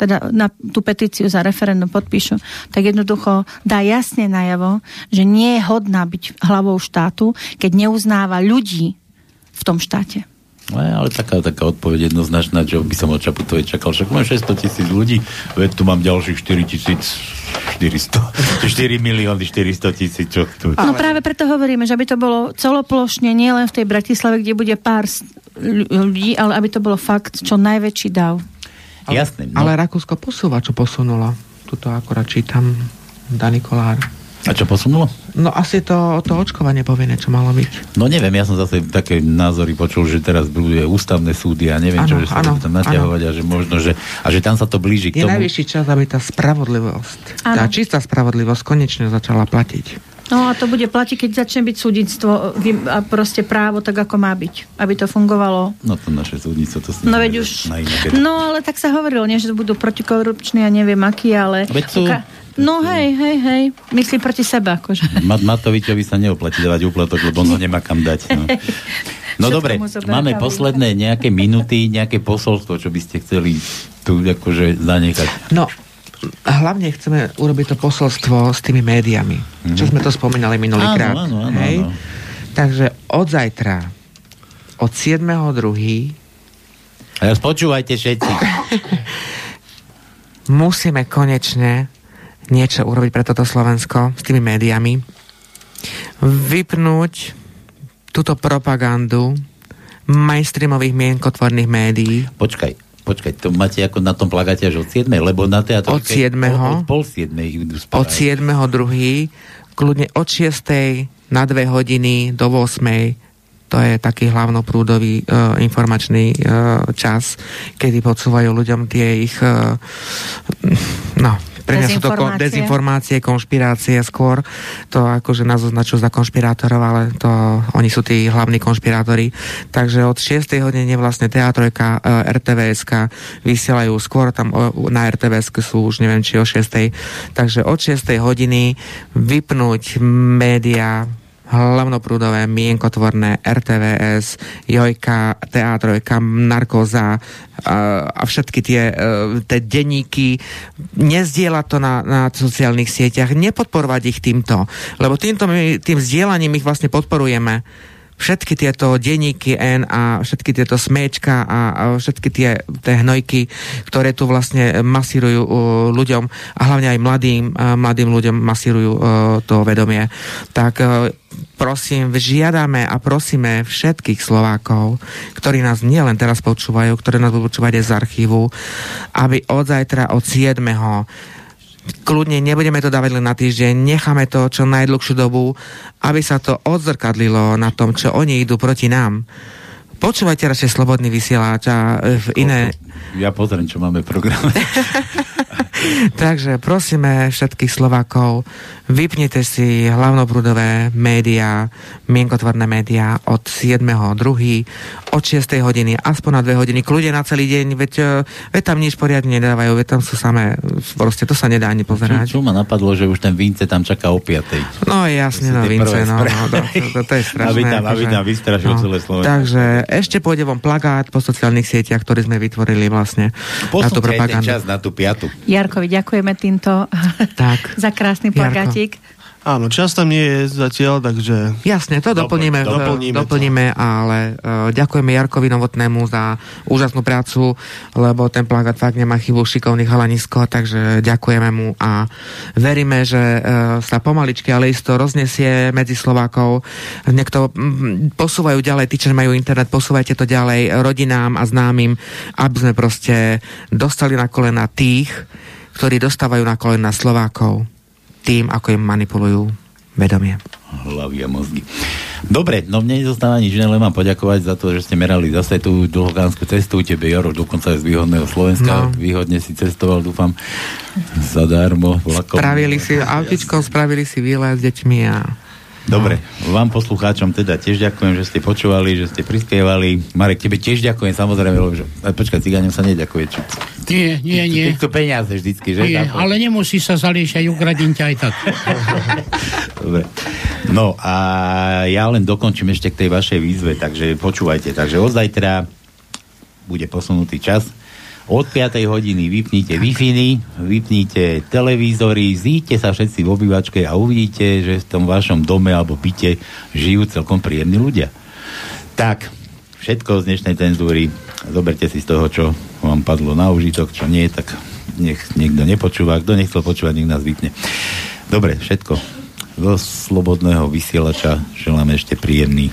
teda na tú petíciu za referendum podpíšu, tak jednoducho dá jasne najavo, že nie je hodná byť hlavou štátu, keď neuznáva ľudí v tom štáte. No, ale taká, taká odpoveď jednoznačná, čo by som od Čaputovej čakal. Však mám 600 tisíc ľudí, veď tu mám ďalších 4 tisíc 400, 4 milióny 400 tisíc, čo tu. No práve preto hovoríme, že aby to bolo celoplošne, nielen v tej Bratislave, kde bude pár ľudí, ale aby to bolo fakt čo najväčší dav. Ale, Jasné. No. Ale Rakúsko posúva, čo posunulo. Tuto akorát čítam Dani Kolár. A čo posunulo? No asi to, to očkovanie povinné, čo malo byť. No neviem, ja som zase také názory počul, že teraz budú ústavné súdy a neviem, ano, čo, že sa ano, tam naťahovať a že možno, že, a že tam sa to blíži k tomu. Je najvyšší čas, aby tá spravodlivosť, ano. tá čistá spravodlivosť konečne začala platiť. No a to bude platiť, keď začne byť súdnictvo a proste právo tak, ako má byť. Aby to fungovalo. No to naše súdnictvo, to No veď už... No ale tak sa hovorilo, nie, že budú protikorupční a neviem aký, ale... Veď sú... No hej, hej, hej. Myslí proti sebe, akože. [laughs] Mat- Matovičovi sa neoplatí dávať úplatok, lebo on ho nemá kam dať. No, no dobre, máme posledné nejaké minuty, nejaké posolstvo, čo by ste chceli tu akože zanechať. No, hlavne chceme urobiť to posolstvo s tými médiami. Mm-hmm. Čo sme to spomínali minulý áno. Áno, áno, hej? áno. Takže od zajtra, od 7.2. A počúvajte všetci. [laughs] musíme konečne niečo urobiť pre toto Slovensko s tými médiami. Vypnúť túto propagandu mainstreamových mienkotvorných médií. Počkaj, počkaj, to máte ako na tom plagáte až od 7, lebo na teatro... Od 7. Od, od pol 7. Od 7. druhý, kľudne od 6. na 2 hodiny do 8. To je taký hlavnoprúdový uh, informačný uh, čas, kedy podsúvajú ľuďom tie ich uh, no, Pre mňa sú to ko- dezinformácie, konšpirácie skôr. To akože nás označujú za konšpirátorov, ale to oni sú tí hlavní konšpirátori. Takže od 6. hodiny vlastne teatrojka e, RTVSK vysielajú skôr tam o, na RTVSK sú už neviem či o 6. Takže od 6. hodiny vypnúť média, hlavnoprúdové, mienkotvorné, RTVS, Jojka, Teatrojka, Narkoza a, a všetky tie, e, tie denníky, nezdieľať to na, na sociálnych sieťach, nepodporovať ich týmto, lebo týmto my, tým vzdielaním ich vlastne podporujeme všetky tieto denníky N a všetky tieto smečka a, a všetky tie, tie hnojky, ktoré tu vlastne masírujú uh, ľuďom a hlavne aj mladým, mladým ľuďom masírujú uh, to vedomie. Tak uh, prosím, žiadame a prosíme všetkých Slovákov, ktorí nás nielen teraz počúvajú, ktorí nás budú počúvať aj z archívu, aby od zajtra, od 7 kľudne nebudeme to dávať len na týždeň, necháme to čo najdlhšiu dobu, aby sa to odzrkadlilo na tom, čo oni idú proti nám. Počúvajte radšej slobodný vysielač a v iné... Ja pozriem, čo máme v programe. [laughs] Takže prosíme všetkých Slovákov, vypnite si hlavnoprúdové médiá, mienkotvorné médiá od 7.2. od 6. hodiny, aspoň na 2 hodiny, kľudia na celý deň, veď, e, veď tam nič poriadne nedávajú, veď tam sú samé, proste to sa nedá ani pozerať. Čo, čo ma napadlo, že už ten Vince tam čaká o 5. No jasne, no Vince, no, no to, to, to je [laughs] strašné. Aby tam, aby tam vystrašil no, celé Slovensko. Takže ešte pôjde von plagát po sociálnych sieťach, ktorý sme vytvorili vlastne na tú propagandu. čas na tú piatu. Jarkovi ďakujeme týmto [laughs] tak. za krásny plagátik. Áno, čas tam nie je zatiaľ, takže... Jasne, to doplníme, doplníme, doplníme to. ale uh, ďakujeme Jarkovi Novotnému za úžasnú prácu, lebo ten plagát fakt nemá chybu šikovných halanisko, takže ďakujeme mu a veríme, že uh, sa pomaličky, ale isto roznesie medzi Slovákov. Niekto m, posúvajú ďalej, tí, čo majú internet, posúvajte to ďalej rodinám a známym, aby sme proste dostali na kolena tých, ktorí dostávajú na kolena Slovákov tým, ako im manipulujú vedomie. Hlavy a mozgy. Dobre, no mne nezostáva nič, len mám poďakovať za to, že ste merali zase tú dlhokánsku cestu, tebe Jaro, dokonca aj z výhodného Slovenska, no. výhodne si cestoval, dúfam, zadarmo. Vlakom. Spravili si autičko, spravili si výlet s deťmi a Dobre, vám poslucháčom teda tiež ďakujem, že ste počúvali, že ste prispievali. Marek, tebe tiež ďakujem, samozrejme, lebo že... Počkaj, cigáňom sa neďakuje. Čo... Nie, nie, nie. Ty, to peniaze vždycky, že? Nie, ale nemusí sa zaliešať, ukradím ťa aj tak. [laughs] Dobre. No a ja len dokončím ešte k tej vašej výzve, takže počúvajte. Takže od zajtra bude posunutý čas od 5. hodiny vypnite wi vypnite televízory, zíďte sa všetci v obývačke a uvidíte, že v tom vašom dome alebo byte žijú celkom príjemní ľudia. Tak, všetko z dnešnej cenzúry, zoberte si z toho, čo vám padlo na užitok, čo nie, tak nech niekto nepočúva. Kto nechcel počúvať, nech nás vypne. Dobre, všetko. Zo slobodného vysielača želám ešte príjemný